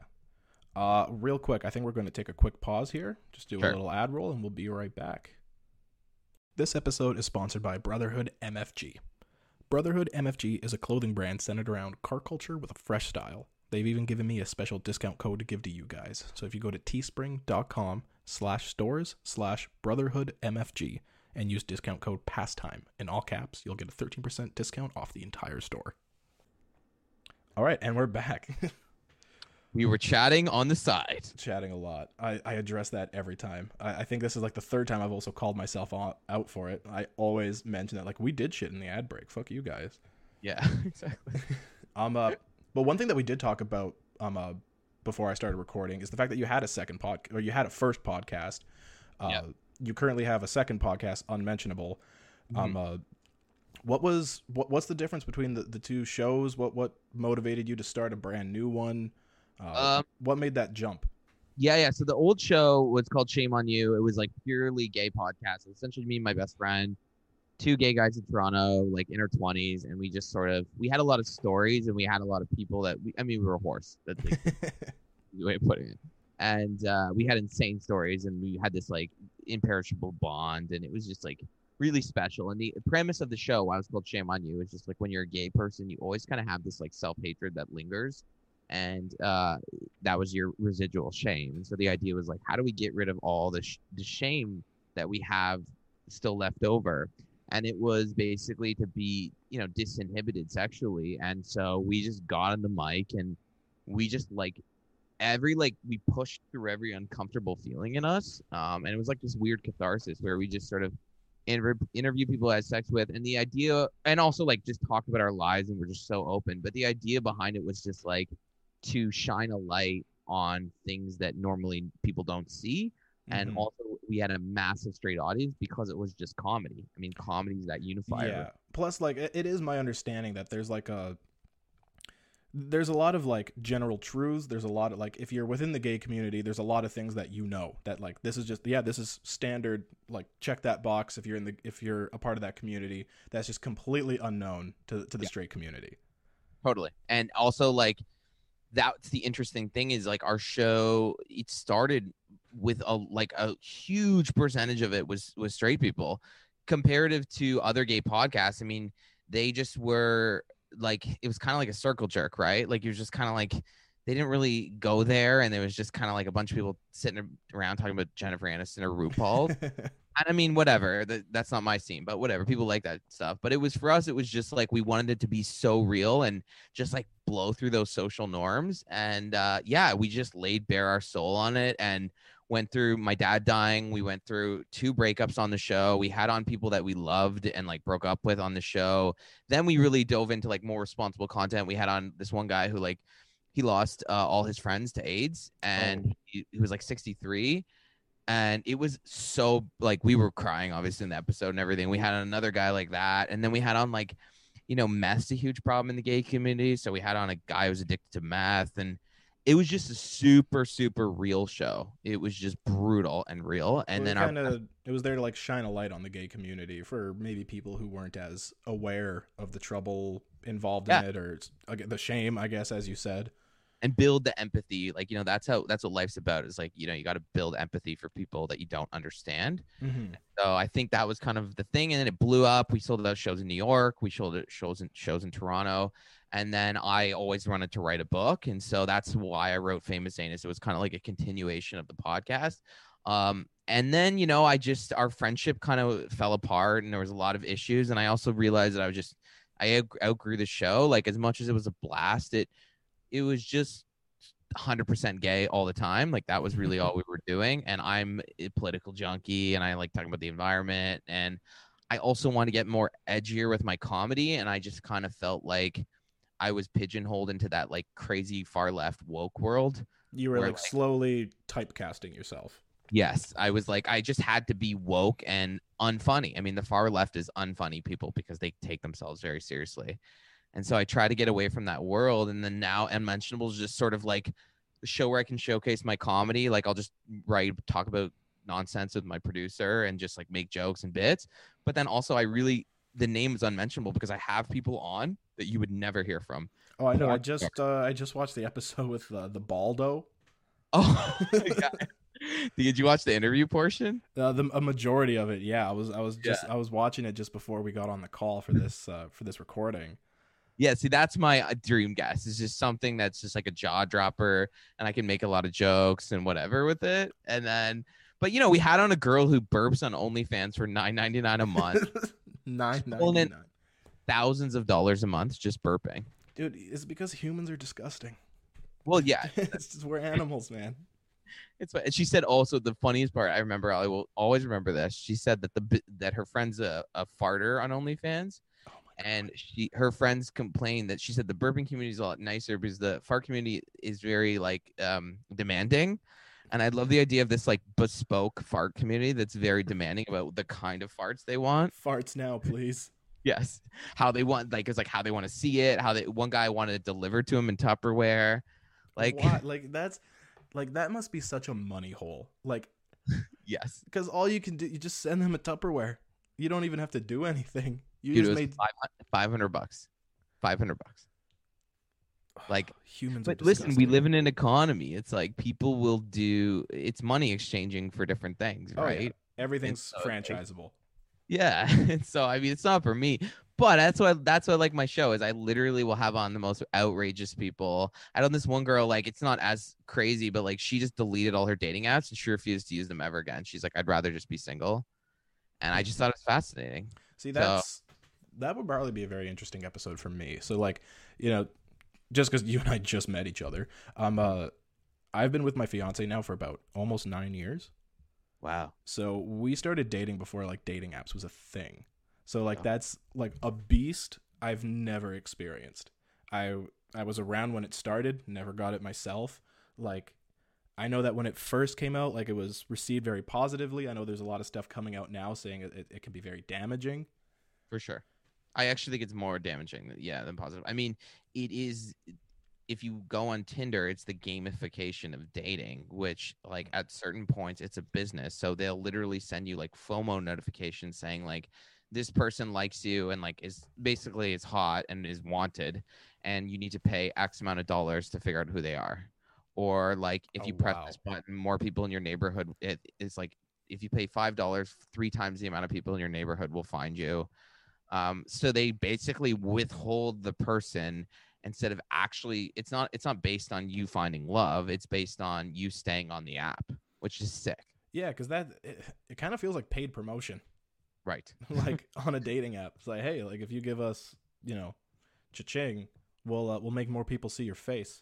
Uh, real quick, I think we're going to take a quick pause here. Just do Sure. a little ad roll, and we'll be right back. This episode is sponsored by Brotherhood MFG. Brotherhood MFG is a clothing brand centered around car culture with a fresh style. They've even given me a special discount code to give to you guys. So if you go to teespring.com slash stores slash brotherhood MFG and use discount code pastime in all caps, you'll get a 13% discount off the entire store. All right, and we're back. We were chatting on the side. Chatting a lot. I, I address that every time. I, I think this is like the third time I've also called myself on, out for it. I always mention that like we did shit in the ad break. Fuck you guys. Yeah, exactly. Um, uh, but one thing that we did talk about um, uh, before I started recording is the fact that you had a second pod or you had a first podcast. Uh, Yeah. You currently have a second podcast, Unmentionable. Um, Mm-hmm. uh, what was what? What's the difference between the, the two shows? What what motivated you to start a brand new one? Uh, Um, what made that jump? Yeah, yeah. So the old show was called Shame on You. It was like purely gay podcast. Essentially me and my best friend, two gay guys in Toronto, like in our twenties, and we just sort of we had a lot of stories and we had a lot of people that we I mean we were a horse. That's like the way of putting it. And uh, we had insane stories and we had this like imperishable bond and it was just like really special. And the premise of the show, why it was called Shame on You, is just like when you're a gay person, you always kind of have this like self hatred that lingers. And uh, that was your residual shame. And so the idea was like, how do we get rid of all the, sh- the shame that we have still left over? And it was basically to be, you know, disinhibited sexually. And so we just got on the mic and we just like every like we pushed through every uncomfortable feeling in us. Um, and it was like this weird catharsis where we just sort of inter- interview people I had sex with. And the idea, and also like just talk about our lives and we're just so open. But the idea behind it was just like, to shine a light on things that normally people don't see. And Mhm. also, we had a massive straight audience because it was just comedy. I mean, comedy is that unifier. Yeah. Plus, like, it is my understanding that there's like a there's a lot of like general truths. There's a lot of like if you're within the gay community, there's a lot of things that you know that like this is just yeah, this is standard. Like check that box if you're in the if you're a part of that community. That's just completely unknown to to the Yeah. straight community. totally and also like that's the interesting thing is like our show it started with a like a huge percentage of it was was straight people comparative to other gay podcasts i mean they just were like it was kind of like a circle jerk right like you're just kind of like they didn't really go there and there was just kind of like a bunch of people sitting around talking about jennifer aniston or rupaul I mean, whatever. That, that's not my scene, but whatever. People like that stuff. But it was for us. It was just like we wanted it to be so real and just like blow through those social norms. And uh, yeah, we just laid bare our soul on it and went through my dad dying. We went through two breakups on the show. We had on people that we loved and like broke up with on the show. Then we really dove into like more responsible content. We had on this one guy who like he lost uh, all his friends to AIDS and oh. he, he was like 63 and it was so like we were crying obviously in the episode and everything we had another guy like that and then we had on like you know meth's a huge problem in the gay community so we had on a guy who was addicted to meth and it was just a super super real show. It was just brutal and real. And then kind of it was there to like shine a light on the gay community for maybe people who weren't as aware of the trouble involved yeah. in it or the shame i guess as you said. And build the empathy like you know that's how that's what life's about is like you know you got to build empathy for people that you don't understand. Mm-hmm. so i think that was kind of the thing and then it blew up. We sold those shows in new york. We sold it shows in shows in toronto and then i always wanted to write a book and so that's why i wrote famous anus it was kind of like a continuation of the podcast um, and then you know i just our friendship kind of fell apart and there was a lot of issues and i also realized that i was just i outgrew the show like as much as it was a blast it it was just 100% gay all the time. Like that was really all we were doing. And I'm a political junkie and I like talking about the environment. And I also want to get more edgier with my comedy. And I just kind of felt like I was pigeonholed into that like crazy far left woke world. You were like, like slowly typecasting yourself. Yes. I was like, I just had to be woke and unfunny. I mean, the far left is unfunny people because they take themselves very seriously. And so I try to get away from that world. And then now Unmentionable is just sort of like a show where I can showcase my comedy. Like I'll just write, talk about nonsense with my producer and just like make jokes and bits. But then also I really the name is unmentionable because I have people on that you would never hear from. Oh, I know. I just uh, I just watched the episode with uh, the Baldo. Oh, did you watch the interview portion? Uh, the a majority of it, yeah. I was I was just yeah. I was watching it just before we got on the call for this uh, for this recording. Yeah, see, that's my uh, dream guest. It's just something that's just like a jaw dropper, and I can make a lot of jokes and whatever with it. And then, but you know, we had on a girl who burps on OnlyFans for nine ninety nine a month. nine ninety nine. Thousands of dollars a month just burping. Dude, it's because humans are disgusting. Well, yeah, it's just, we're animals, man. It's and she said also the funniest part. I remember. I will always remember this. She said that the that her friend's a, a farter on OnlyFans, and she her friends complained that she said the burping community is a lot nicer because the fart community is very like um demanding and i love the idea of this like bespoke fart community that's very demanding about the kind of farts they want. Farts now please. Yes. How they want like it's like how they want to see it how they one guy wanted it delivered to him in tupperware. Like what? like that's like that must be such a money hole. Like yes. because all you can do you just send them a tupperware. You don't even have to do anything. You Dude, just made 500 bucks. 500 bucks. Like humans. But listen, we live in an economy. It's like people will do. It's money exchanging for different things, right? Oh, yeah. Everything's so franchisable. yeah. And so I mean, it's not for me, but that's what that's what like my show is. I literally will have on the most outrageous people. I know this one girl, like it's not as crazy, but like she just deleted all her dating apps and she refused to use them ever again. She's like, I'd rather just be single. And I just thought it was fascinating. See, that's so, that would probably be a very interesting episode for me. So like, you know, just because you and I just met each other, um, uh, I've been with my fiance now for about almost nine years. Wow. So we started dating before like dating apps was a thing. So like oh. that's like a beast I've never experienced. I I was around when it started, never got it myself. Like I know that when it first came out, like it was received very positively. I know there's a lot of stuff coming out now saying it, it, it can be very damaging. For sure. I actually think it's more damaging, yeah, than positive. I mean, it is. If you go on Tinder, it's the gamification of dating, which, like, mm-hmm. at certain points, it's a business. So they'll literally send you like FOMO notifications saying, like, this person likes you and like is basically is hot and is wanted and you need to pay x amount of dollars to figure out who they are or like if Oh, you press wow. this button more people in your neighborhood it is like if you pay five dollars three times the amount of people in your neighborhood will find you um, so they basically withhold the person instead of actually it's not it's not based on you finding love it's based on you staying on the app which is sick Yeah, because that it, it kind of feels like paid promotion, right like on a dating app. It's like, hey, like if you give us, you know, cha-ching, we'll uh, we'll make more people see your face.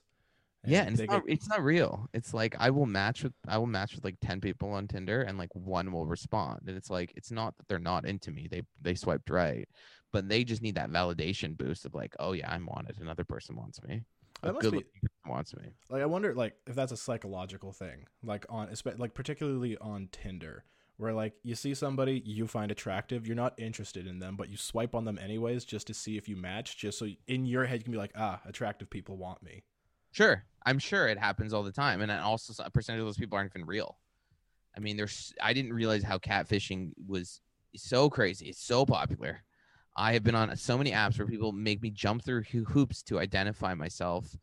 Yeah and it's not, it's not real it's like i will match with i will match with like 10 people on tinder and like one will respond and it's like it's not that they're not into me they they swiped right but they just need that validation boost of like oh yeah i'm wanted another person wants me a That must be- wants me like I wonder like if that's a psychological thing, like on like particularly on Tinder, where like you see somebody you find attractive, you're not interested in them, but you swipe on them anyways just to see if you match, just so in your head you can be like, ah, attractive people want me. Sure, I'm sure it happens all the time, and then also a percentage of those people aren't even real. I mean, there's I didn't realize how catfishing was so crazy. It's so popular. I have been on so many apps where people make me jump through hoops to identify myself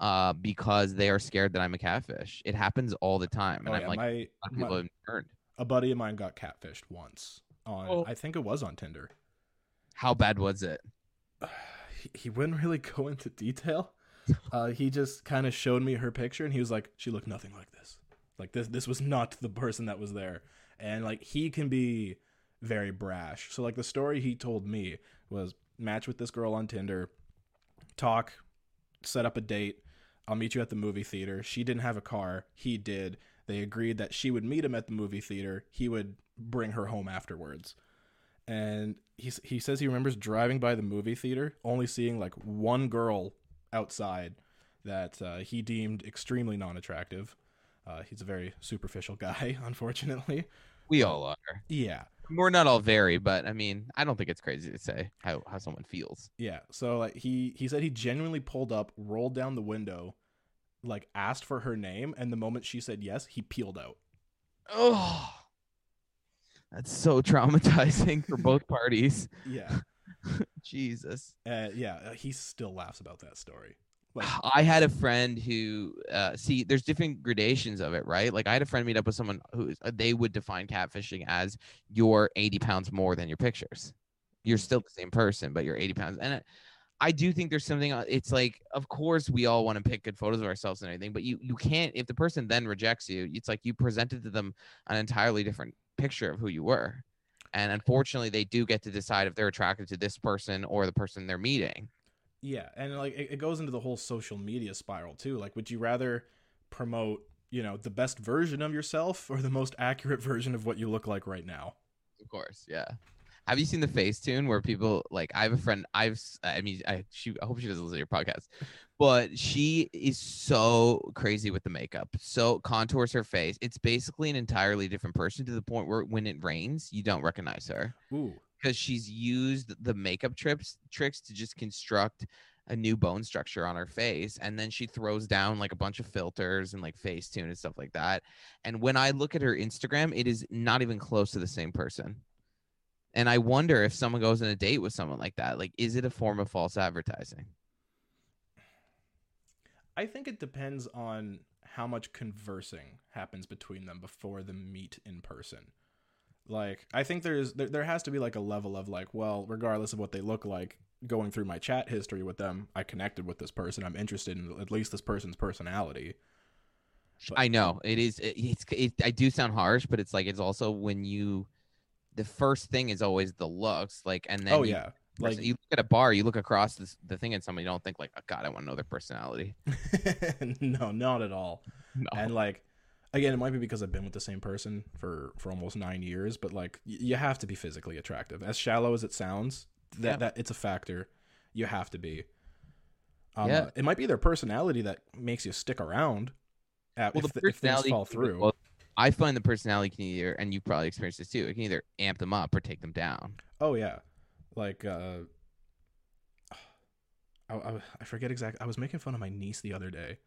uh, because they are scared that I'm a catfish. It happens all the time, and oh I'm yeah, like, my, a lot of people my- have turned. a buddy of mine got catfished once on Oh. I think it was on Tinder. How bad was it? he, he wouldn't really go into detail. Uh, he just kind of showed me her picture, and he was like, "She looked nothing like this. Like this, this was not the person that was there." And like he can be very brash. So like the story he told me was match with this girl on Tinder, talk, set up a date. I'll meet you at the movie theater. She didn't have a car. He did. They agreed that she would meet him at the movie theater. He would bring her home afterwards. And he he says he remembers driving by the movie theater, only seeing like one girl outside that uh, he deemed extremely non-attractive. Uh, he's a very superficial guy, unfortunately. We all are. Yeah, We're not all very, but I mean, I don't think it's crazy to say how, how someone feels. yeah. So like he he said he genuinely pulled up, rolled down the window, like asked for her name, and the moment she said yes, he peeled out. Oh, that's so traumatizing for both parties. Yeah, Jesus. uh, yeah. uh, He still laughs about that story. Like, I had a friend who, uh, see, there's different gradations of it, right? Like I had a friend meet up with someone who uh, they would define catfishing as you're 80 pounds more than your pictures. You're still the same person, but you're 80 pounds. And it- I do think there's something. uh, It's like, of course, we all want to pick good photos of ourselves and everything, but you you can't. If the person then rejects you, it's like you presented to them an entirely different picture of who you were. And unfortunately, they do get to decide if they're attracted to this person or the person they're meeting. Yeah, and like it, goes into the whole social media spiral too. Like, would you rather promote, you know, the best version of yourself or the most accurate version of what you look like right now? Of course, yeah. Have you seen the Facetune where people like? I have a friend. I've. I mean, I she. I hope she doesn't listen to your podcast, but she is so crazy with the makeup. So contours her face. It's basically an entirely different person to the point where when it rains, you don't recognize her Ooh, because she's used the makeup trips tricks to just construct a new bone structure on her face and then she throws down like a bunch of filters and like facetune and stuff like that and when i look at her instagram it is not even close to the same person and i wonder if someone goes on a date with someone like that like is it a form of false advertising I think it depends on how much conversing happens between them before the meet in person. Like, I think there's there, there has to be like a level of like, well, regardless of what they look like, going through my chat history with them, I connected with this person. I'm interested in at least this person's personality. But- i know it is it, it's it, i do sound harsh but it's like it's also when you the first thing is always the looks like and then oh you yeah, Like you look at a bar, you look across this, the thing, and somebody you don't think like, oh, God, I want to know their personality. no, not at all. No. and like again it might be because i've been with the same person for for almost nine years but like y- you have to be physically attractive as shallow as it sounds that Yeah. that it's a factor you have to be um, Yeah. uh, it might be their personality that makes you stick around at, well, if, the if things fall through I find the personality can either, and you probably experienced this too. It can either amp them up or take them down. oh yeah like uh I, I, I forget exactly i was making fun of my niece the other day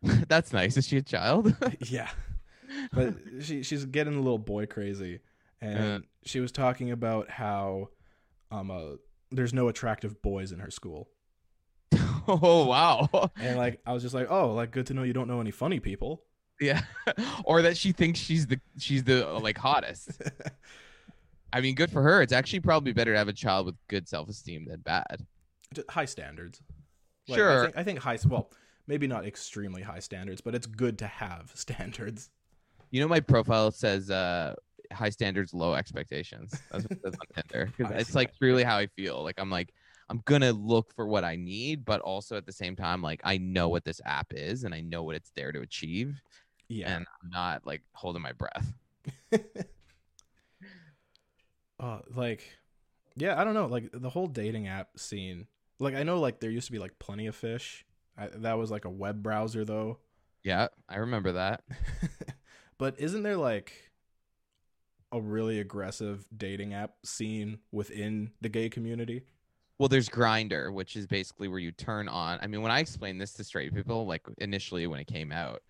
That's nice. Is she a child? yeah but she she's getting a little boy crazy and Yeah. she was talking about how um uh there's no attractive boys in her school. oh wow. And like I was just like, "Oh, like good to know you don't know any funny people." Yeah. or that she thinks she's the she's the uh, like hottest. I mean, good for her. It's actually probably better to have a child with good self-esteem than bad. High standards. Like, Sure. I think, I think high well, maybe not extremely high standards, but it's good to have standards. You know, my profile says uh high standards, low expectations. That's what it says on Tinder. it's like really how I feel. Like I'm like I'm gonna look for what I need, but also at the same time, like I know what this app is and I know what it's there to achieve, Yeah. and I'm not like holding my breath. uh like yeah, I don't know, like the whole dating app scene. Like I know like there used to be like plenty of fish. I, that was like a web browser though. Yeah, I remember that. but isn't there like a really aggressive dating app scene within the gay community? Well, there's Grindr, which is basically where you turn on. I mean, when I explained this to straight people, like initially when it came out,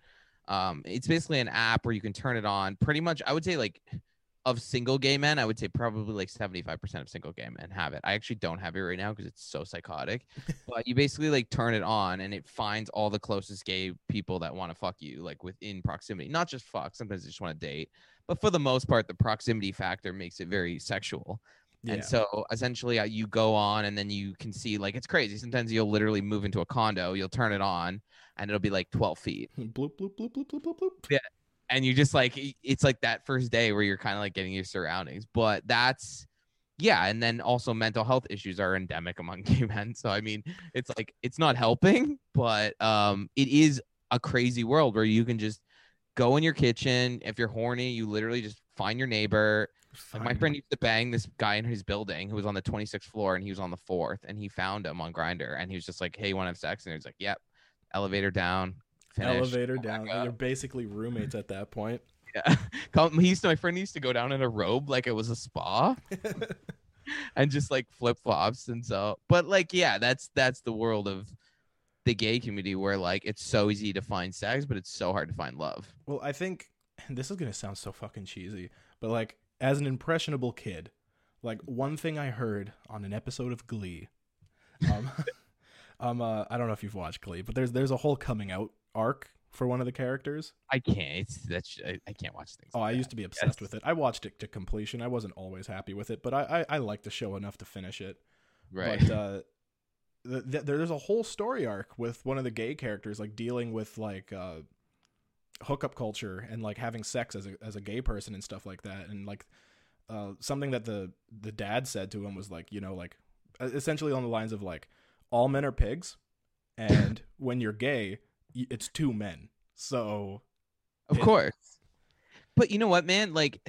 um, it's basically an app where you can turn it on. Pretty much, I would say like of single gay men, I would say probably like 75% of single gay men have it. I actually don't have it right now because it's so psychotic. but you basically like turn it on and it finds all the closest gay people that want to fuck you, like within proximity. Not just fuck, sometimes they just want to date. But for the most part, the proximity factor makes it very sexual. And so essentially, uh, you go on and then you can see like it's crazy. Sometimes you'll literally move into a condo, you'll turn it on, and it'll be like 12 feet. bloop bloop bloop bloop bloop bloop bloop. And you just like, it's like that first day where you're kind of like getting your surroundings. But that's, yeah. And then also mental health issues are endemic among gay men. So, I mean, it's like, it's not helping, but um, it is a crazy world where you can just go in your kitchen. If you're horny, you literally just find your neighbor, like my friend used to bang this guy in his building who was on the 26th floor and he was on the fourth and he found him on Grindr and he was just like, "Hey, you want to have sex?" And he was like, "Yep." Elevator down. Finish. elevator down. You're basically roommates at that point. Yeah. He used to, my friend used to go down in a robe like it was a spa and just like flip flops and so. But like, yeah, that's that's the world of the gay community where like it's so easy to find sex, but it's so hard to find love. well, I think this is gonna sound so fucking cheesy, but like as an impressionable kid, like one thing I heard on an episode of Glee, um, um, uh, I don't know if you've watched Glee, but there's there's a whole coming out arc for one of the characters. I can't. It's that's I, I can't watch things. Oh, like I that. used to be obsessed with it. I watched it to completion. I wasn't always happy with it, but I I, I liked the show enough to finish it. right. But uh, th- th- there's a whole story arc with one of the gay characters, like dealing with like uh, hookup culture and like having sex as a as a gay person and stuff like that. And like uh, something that the the dad said to him was like, you know, like uh, essentially on the lines of like, all men are pigs, and when you're gay, it's two men. So Of it- course. But you know what, man? Like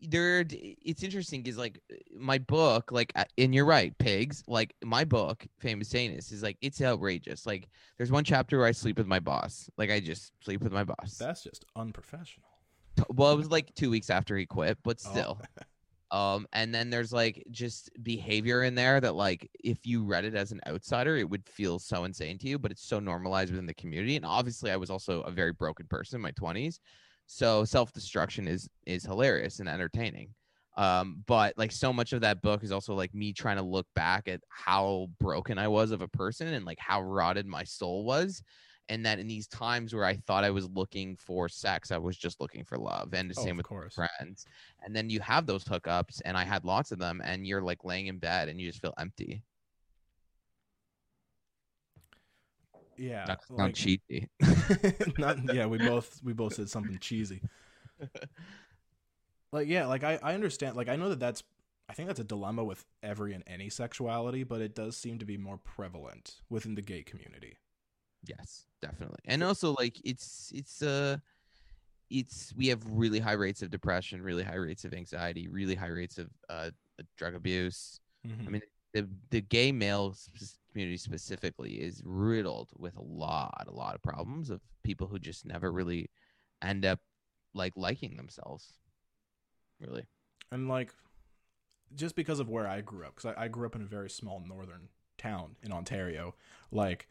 there it's interesting because like my book, like and you're right, pigs, like my book, Famous Anus, is like it's outrageous. Like there's one chapter where I sleep with my boss. Like I just sleep with my boss. that's just unprofessional. Well, it was like two weeks after he quit, but Oh. Um, and then there's like just behavior in there that like if you read it as an outsider, it would feel so insane to you, but it's so normalized within the community. And obviously I was also a very broken person in my twenties. So self-destruction is is hilarious and entertaining. Um, but like so much of that book is also like me trying to look back at how broken I was of a person and like how rotted my soul was. And that in these times where I thought I was looking for sex, I was just looking for love. And the Oh, same with course. friends. And then you have those hookups, and I had lots of them, and you're like laying in bed and you just feel empty. Yeah, Not, not cheesy. not yeah we both we both said something cheesy like yeah like I, I understand like i know that that's i think that's a dilemma with every and any sexuality but it does seem to be more prevalent within the gay community Yes, definitely. And also like it's it's uh it's we have really high rates of depression, really high rates of anxiety, really high rates of uh drug abuse. Mhm. I mean the the gay male community specifically is riddled with a lot a lot of problems of people who just never really end up like liking themselves. Really. and like just because of where i grew up because I, I grew up in a very small northern town in ontario like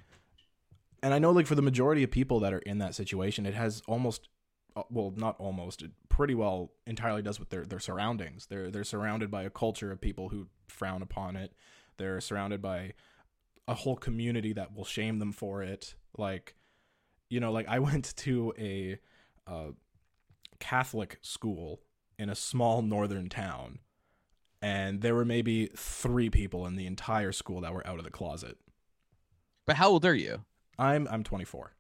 and i know like for the majority of people that are in that situation it has almost uh, well, not almost, it pretty well entirely does with their their surroundings. They're they're surrounded by a culture of people who frown upon it. They're surrounded by a whole community that will shame them for it. Like, you know, like I went to a uh, Catholic school in a small northern town, and there were maybe three people in the entire school that were out of the closet. But how old are you? I'm I'm 24.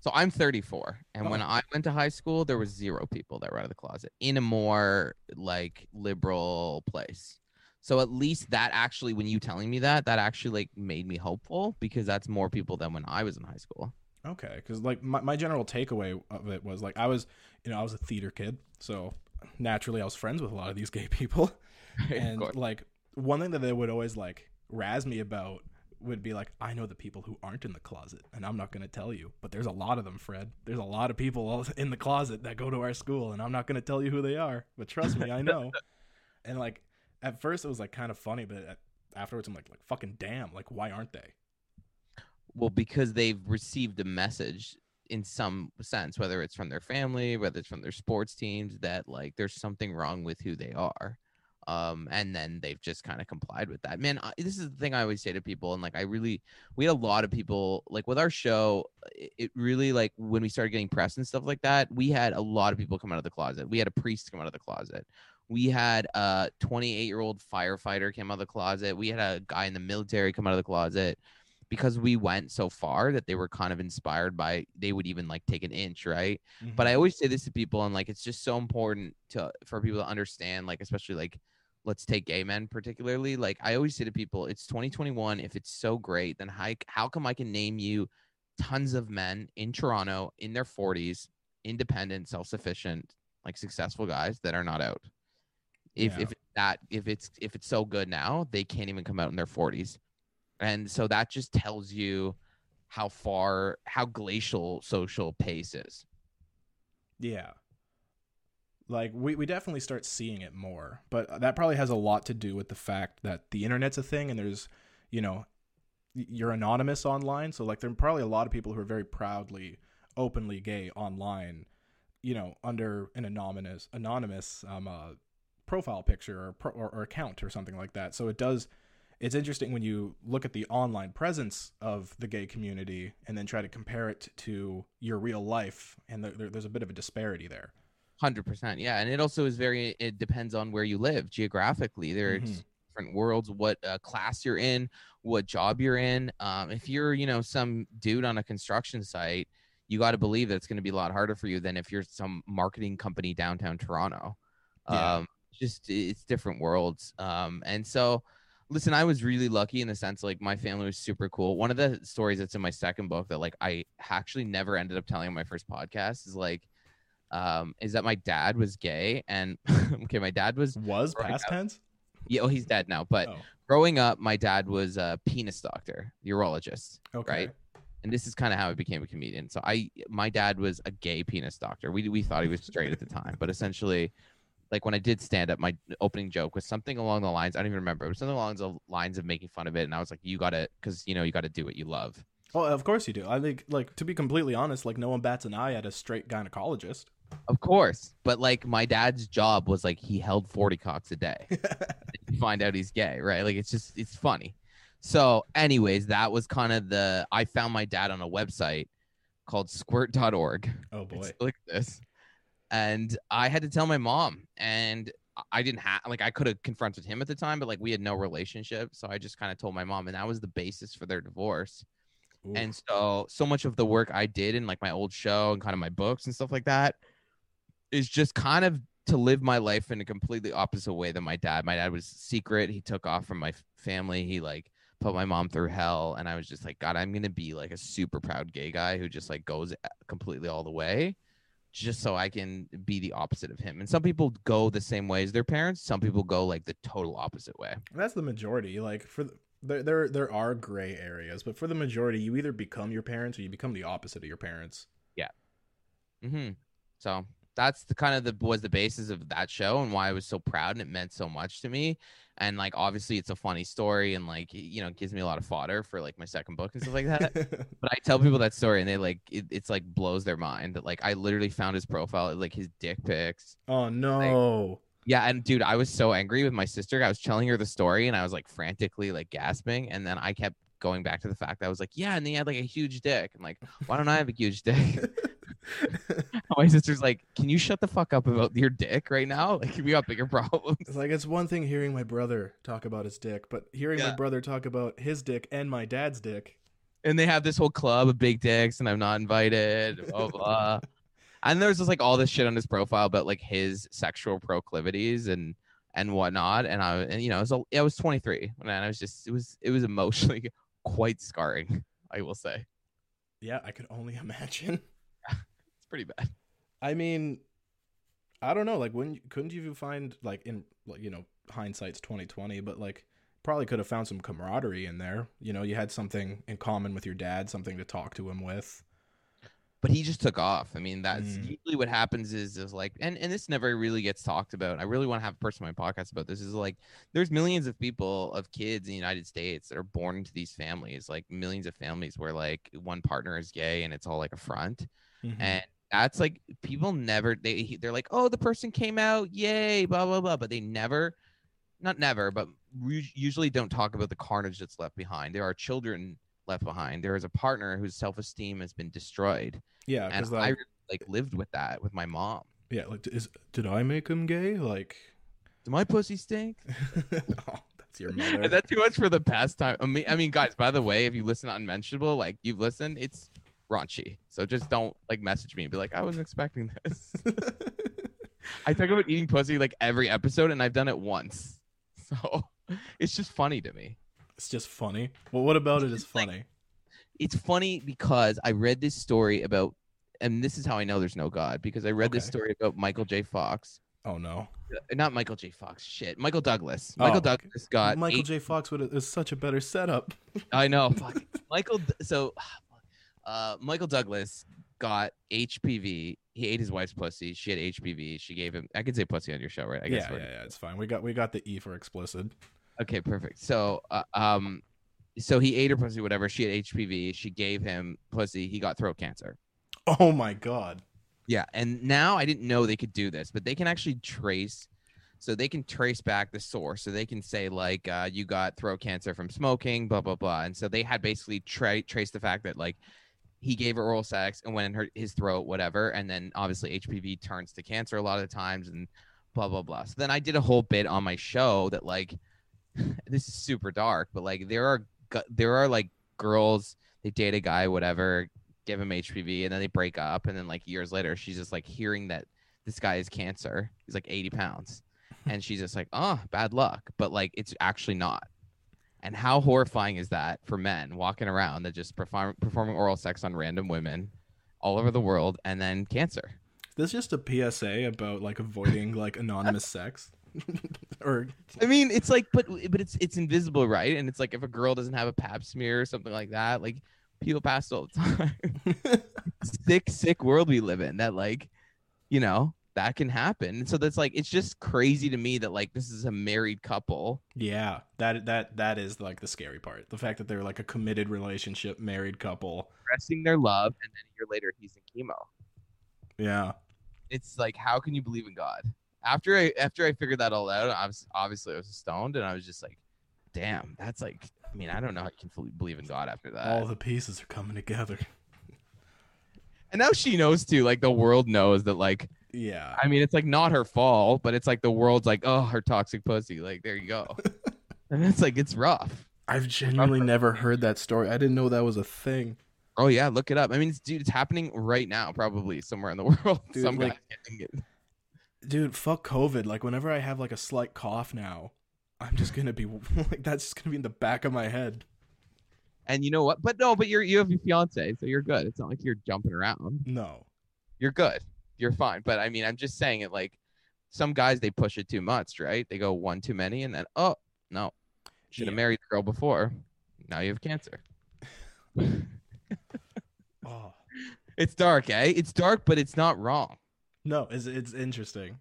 So I'm 34, and Oh. when I went to high school, there was zero people that were out of the closet in a more like liberal place. So at least that actually, when you telling me that, that actually like made me hopeful because that's more people than when I was in high school. Okay, because like my, my general takeaway of it was like I was, you know, I was a theater kid, so naturally I was friends with a lot of these gay people, and like one thing that they would always like razz me about would be like I know the people who aren't in the closet, and I'm not going to tell you, but there's a lot of them, Fred. There's a lot of people in the closet that go to our school, and I'm not going to tell you who they are, but trust me, I know. and like at first it was like kind of funny, but afterwards I'm like like fucking damn, like why aren't they? Well, because they've received a message in some sense, whether it's from their family, whether it's from their sports teams, that like there's something wrong with who they are. Um, and then they've just kind of complied with that. Man, I, this is the thing I always say to people, and like I really, we had a lot of people like with our show. It, it really like when we started getting press and stuff like that, we had a lot of people come out of the closet. We had a priest come out of the closet. We had a 28 year old firefighter came out of the closet. We had a guy in the military come out of the closet because we went so far that they were kind of inspired by they would even like take an inch right but i always say this to people and like it's just so important to for people to understand like especially like let's take gay men particularly like i always say to people it's 2021 if it's so great then how, how come i can name you tons of men in toronto in their 40s independent self-sufficient like successful guys that are not out if Yeah. if that if it's if it's so good now they can't even come out in their 40s and so that just tells you how far how glacial social pace is Yeah. Like we, we definitely start seeing it more, but that probably has a lot to do with the fact that the internet's a thing and there's, you know, you're anonymous online, so like there are probably a lot of people who are very proudly openly gay online, you know, under an anonymous anonymous um uh, profile picture or, pro- or or account or something like that. So it does it's interesting when you look at the online presence of the gay community and then try to compare it to your real life and there, there, there's a bit of a disparity there Hundred percent, yeah, and it also is very. It depends on where you live geographically. There's Mhm. different worlds, what uh, class you're in, what job you're in. Um, if you're, you know, some dude on a construction site, you got to believe that it's going to be a lot harder for you than if you're some marketing company downtown Toronto. Yeah. Um, just it's different worlds. Um, and so, listen, I was really lucky in the sense like my family was super cool. One of the stories that's in my second book that like I actually never ended up telling on my first podcast is like um is that my dad was gay and okay my dad was was past up. tense yeah oh he's dead now but oh growing up my dad was a penis doctor urologist okay right. and this is kind of how I became a comedian. So I, my dad was a gay penis doctor. We we thought he was straight at the time, but essentially, like when I did stand up, my opening joke was something along the lines I don't even remember. It was something along the lines of making fun of it, and I was like, "You got to, because you know you got to do what you love." well of course you do i think like to be completely honest like no one bats an eye at a straight gynecologist Of course, but like my dad's job was like he held forty cocks a day. you find out he's gay, right? Like it's just it's funny. So, anyways, that was kind of the I found my dad on a website called squirt.org. oh boy like this. And I had to tell my mom, and I didn't have like I could have confronted him at the time, but like we had no relationship, so I just kind of told my mom, and that was the basis for their divorce. Ooh. And so, so much of the work I did in like my old show and kind of my books and stuff like that is just kind of to live my life in a completely opposite way than my dad. My dad was secret. He took off from my family. He like put my mom through hell. And I was just like, God, I'm going to be like a super proud gay guy who just like goes completely all the way just so I can be the opposite of him. And some people go the same way as their parents. Some people go like the total opposite way. that's the majority like for the, there, there there are gray areas but for the majority you either become your parents or you become the opposite of your parents Yeah. hmm So that's the kind of the was the basis of that show and why I was so proud and it meant so much to me. And like obviously it's a funny story and like you know it gives me a lot of fodder for like my second book and stuff like that. but I tell people that story and they like it, it's like blows their mind that like I literally found his profile like his dick pics. oh no. Yeah, and dude, I was so angry with my sister. I was telling her the story and I was like frantically like gasping and then I kept going back to the fact that I was like, yeah, and he had like a huge dick. I'm like, why don't I have a huge dick? my sister's like, can you shut the fuck up about your dick right now? Like we got bigger problems. It's like it's one thing hearing my brother talk about his dick, but hearing my brother talk about his dick and my dad's dick. And they have this whole club of big dicks, and I'm not invited. Blah blah. and there's just like all this shit on his profile about like his sexual proclivities and and whatnot. And I and you know, it was I was 23 and I was just it was it was emotionally quite scarring. I will say Yeah, I could only imagine. Pretty bad. I mean, I don't know. Like, when couldn't you find like in like you know hindsight's twenty twenty, but like probably could have found some camaraderie in there. You know, you had something in common with your dad, something to talk to him with. but he just took off. I mean, that's Mm. usually what happens is is like, and and this never really gets talked about. I really want to have a person on my podcast about this. Is like, there's millions of people of kids in the United States that are born into these families, like millions of families where like one partner is gay and it's all like a front, Mm-hmm. and that's like people never they they're like, oh, the person came out, yay, blah blah blah, but they never. Not never, but we usually don't talk about the carnage that's left behind. There are children left behind. There is a partner whose self-esteem has been destroyed yeah, and I like, lived with that with my mom. yeah, like is did I make him gay? Like, Do my pussy stink? oh, that's your mother. Is that too much for the past time I mean, I mean, guys. By the way, if you listen to Unmentionable, like you've listened, it's raunchy. So just don't like message me and be like, I wasn't expecting this. I talk about eating pussy like every episode, and I've done it once. So it's just funny to me. it's just funny. Well, what about it is It's like- funny? It's funny because I read this story about, and this is how I know there's no God because I read this story about Michael J. Fox. oh no, Uh, Not Michael J. Fox. Shit, Michael Douglas. Michael Oh. Douglas got Michael eight J. Fox would is such a better setup. I know. Michael. So, uh, Michael Douglas got HPV. He ate his wife's pussy. She had HPV. She gave him. I can say pussy on your show, right? I yeah, yeah, yeah, it's fine. We got we got the E for explicit. Okay, perfect. So, uh, um, so he ate her pussy, whatever. She had HPV. She gave him pussy. He got throat cancer. Oh my god. Yeah, and now I didn't know they could do this, but they can actually trace. So they can trace back the source. So they can say like, uh, you got throat cancer from smoking, blah blah blah. And so they had basically tra- traced the fact that like he gave her oral sex and went in her his throat, whatever. And then obviously HPV turns to cancer a lot of times, and blah blah blah. So then I did a whole bit on my show that like this is super dark, but like there are there are like girls they date a guy, whatever, give him HPV, and then they break up, and then like years later, she's just like hearing that this guy is cancer. He's like 80 pounds, and she's just like, oh, bad luck. But like it's actually not. And how horrifying is that for men walking around that just perform performing oral sex on random women all over the world, and then cancer? This is just a PSA about like avoiding like anonymous sex, or I mean, it's like, but but it's it's invisible, right? And it's like if a girl doesn't have a pap smear or something like that, like people pass all the time. sick, sick world we live in. That like, you know, that can happen. So that's like, it's just crazy to me that like this is a married couple. yeah, that that that is like the scary part. The fact that they're like a committed relationship, married couple. Expressing their love, and then a year later he's in chemo. Yeah, It's like, how can you believe in God? After I after I figured that all out, I was obviously I was stoned, and I was just like, damn, that's like, I mean, I don't know how you can fully believe in God after that. all the pieces are coming together. And now she knows too. Like the world knows that. Like Yeah, I mean, it's like not her fault, but it's like the world's like, oh, her toxic pussy. Like there you go. and it's like it's rough. I've genuinely never heard that story. I didn't know that was a thing. Oh yeah, look it up. I mean, it's, dude, it's happening right now, probably somewhere in the world. Dude, Some like- getting it. Dude, fuck COVID. Like whenever I have like a slight cough now, I'm just gonna be like that's just gonna be in the back of my head. And you know what? But no, but you're you have your fiance, so you're good. It's not like you're jumping around. No. You're good. You're fine. But I mean, I'm just saying it. Like some guys, they push it too much, right? They go one too many, and then oh no, should have Yeah. married the girl before. Now you have cancer. Oh. It's dark, eh? It's dark, but it's not wrong. No, it's it's interesting.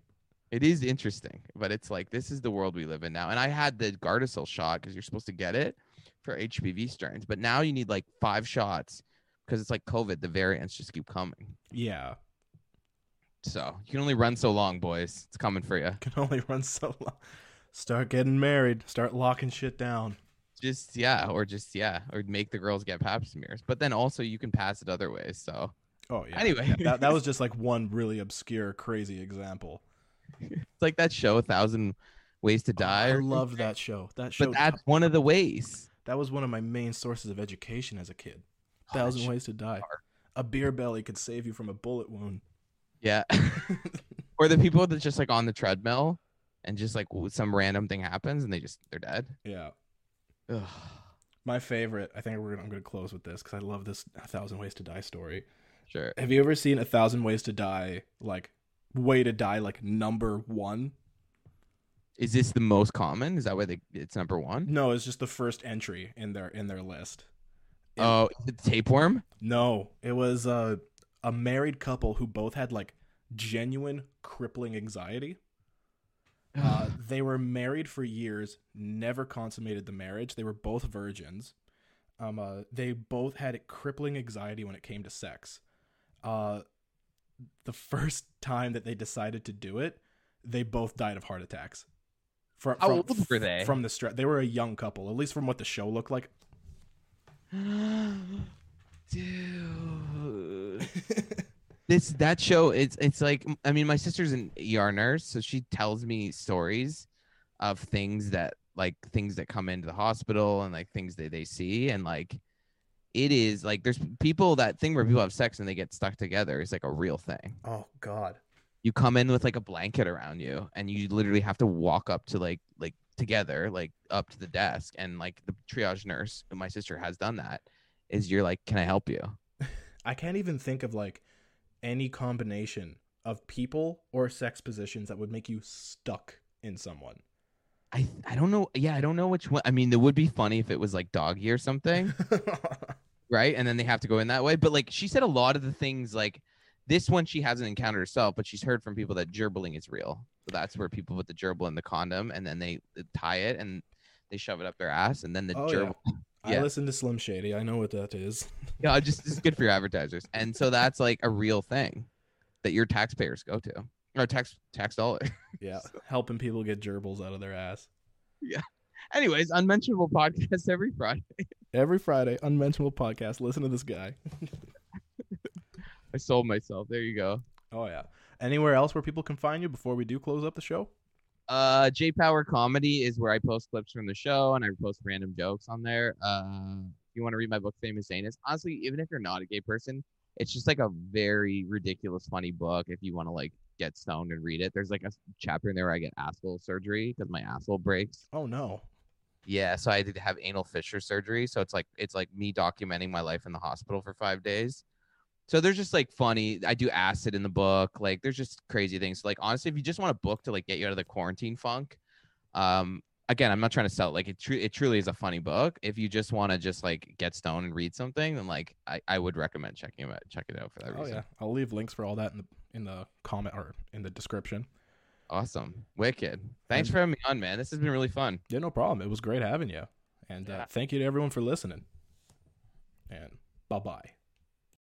It is interesting, but it's like this is the world we live in now. And I had the Gardasil shot because you're supposed to get it for HPV strains, but now you need like five shots because it's like COVID. The variants just keep coming. Yeah, So you can only run so long, boys. It's coming for you. can only run so long. Start getting married. Start locking shit down. Just yeah, or just yeah, or make the girls get pap smears. But then also you can pass it other ways. So Oh yeah. Anyway. Yeah, that that was just like one really obscure, crazy example. it's like that show, A Thousand Ways to Die. Oh, I love something. that show. That show. But that's one of the ways. that was one of my main sources of education as a kid. Oh, Thousand Ways to Die. A beer belly could save you from a bullet wound. Yeah. or the people that just like on the treadmill and just like some random thing happens and they just they're dead. yeah. Ugh. My favorite. I think we're gonna, I'm going to close with this because I love this A Thousand Ways to Die story. Sure. Have you ever seen A Thousand Ways to Die? Like, way to die, like number one? Is this the most common? Is that why they, it's number one? No, it's just the first entry in their in their list. Oh, it tapeworm? No, it was uh, a married couple who both had like genuine crippling anxiety. Uh, they were married for years, never consummated the marriage. They were both virgins. Um, uh, they both had crippling anxiety when it came to sex. Uh, the first time that they decided to do it, they both died of heart attacks. From, How from, old were they? From the stress, they were a young couple, at least from what the show looked like. Dude. this that show it's it's like I mean my sister's an ER nurse, so she tells me stories of things that like things that come into the hospital and like things that they see and like it is like there's people that thing where people have sex and they get stuck together is like a real thing. oh God. You come in with like a blanket around you and you literally have to walk up to like like together like up to the desk and like the triage nurse my sister has done that is you're like can I help you? I can't even think of like any combination of people or sex positions that would make you stuck in someone. I I don't know. Yeah, I don't know which one. I mean, it would be funny if it was like doggy or something, right? And then they have to go in that way. But like she said, a lot of the things like this one she hasn't encountered herself, but she's heard from people that gerbiling is real. So that's where people put the gerbil in the condom and then they tie it and they shove it up their ass and then the Oh, yeah. Gerbil. I listen to Slim Shady. I know what that is. Yeah, just it's good for your advertisers. And so that's like a real thing that your taxpayers go to or tax tax dollar. Yeah, helping people get gerbils out of their ass. Yeah. Anyways, unmentionable podcast every Friday. Every Friday, unmentionable podcast. Listen to this guy. I sold myself. There you go. Oh yeah. Anywhere else where people can find you before we do close up the show? Uh, J Power Comedy is where I post clips from the show and I post random jokes on there. Uh, if you want to read my book, Famous Anus, honestly, even if you're not a gay person, it's just like a very ridiculous, funny book. If you want to like get stoned and read it, there's like a chapter in there where I get asshole surgery because my asshole breaks. Oh no. Yeah, so I did have anal fissure surgery. So it's like it's like me documenting my life in the hospital for five days. So there's just like funny. I do acid in the book. Like there's just crazy things. Like honestly, if you just want a book to like get you out of the quarantine funk, um, again, I'm not trying to sell it. Like it, tru- it truly is a funny book. If you just want to just like get stoned and read something, then like I, I would recommend checking it out. Check it out for that Oh reason. yeah. I'll leave links for all that in the in the comment or in the description. Awesome, wicked. Thanks And- for having me on, man. This has been really fun. Yeah, no problem. It was great having you. And uh, thank you to everyone for listening. And bye bye.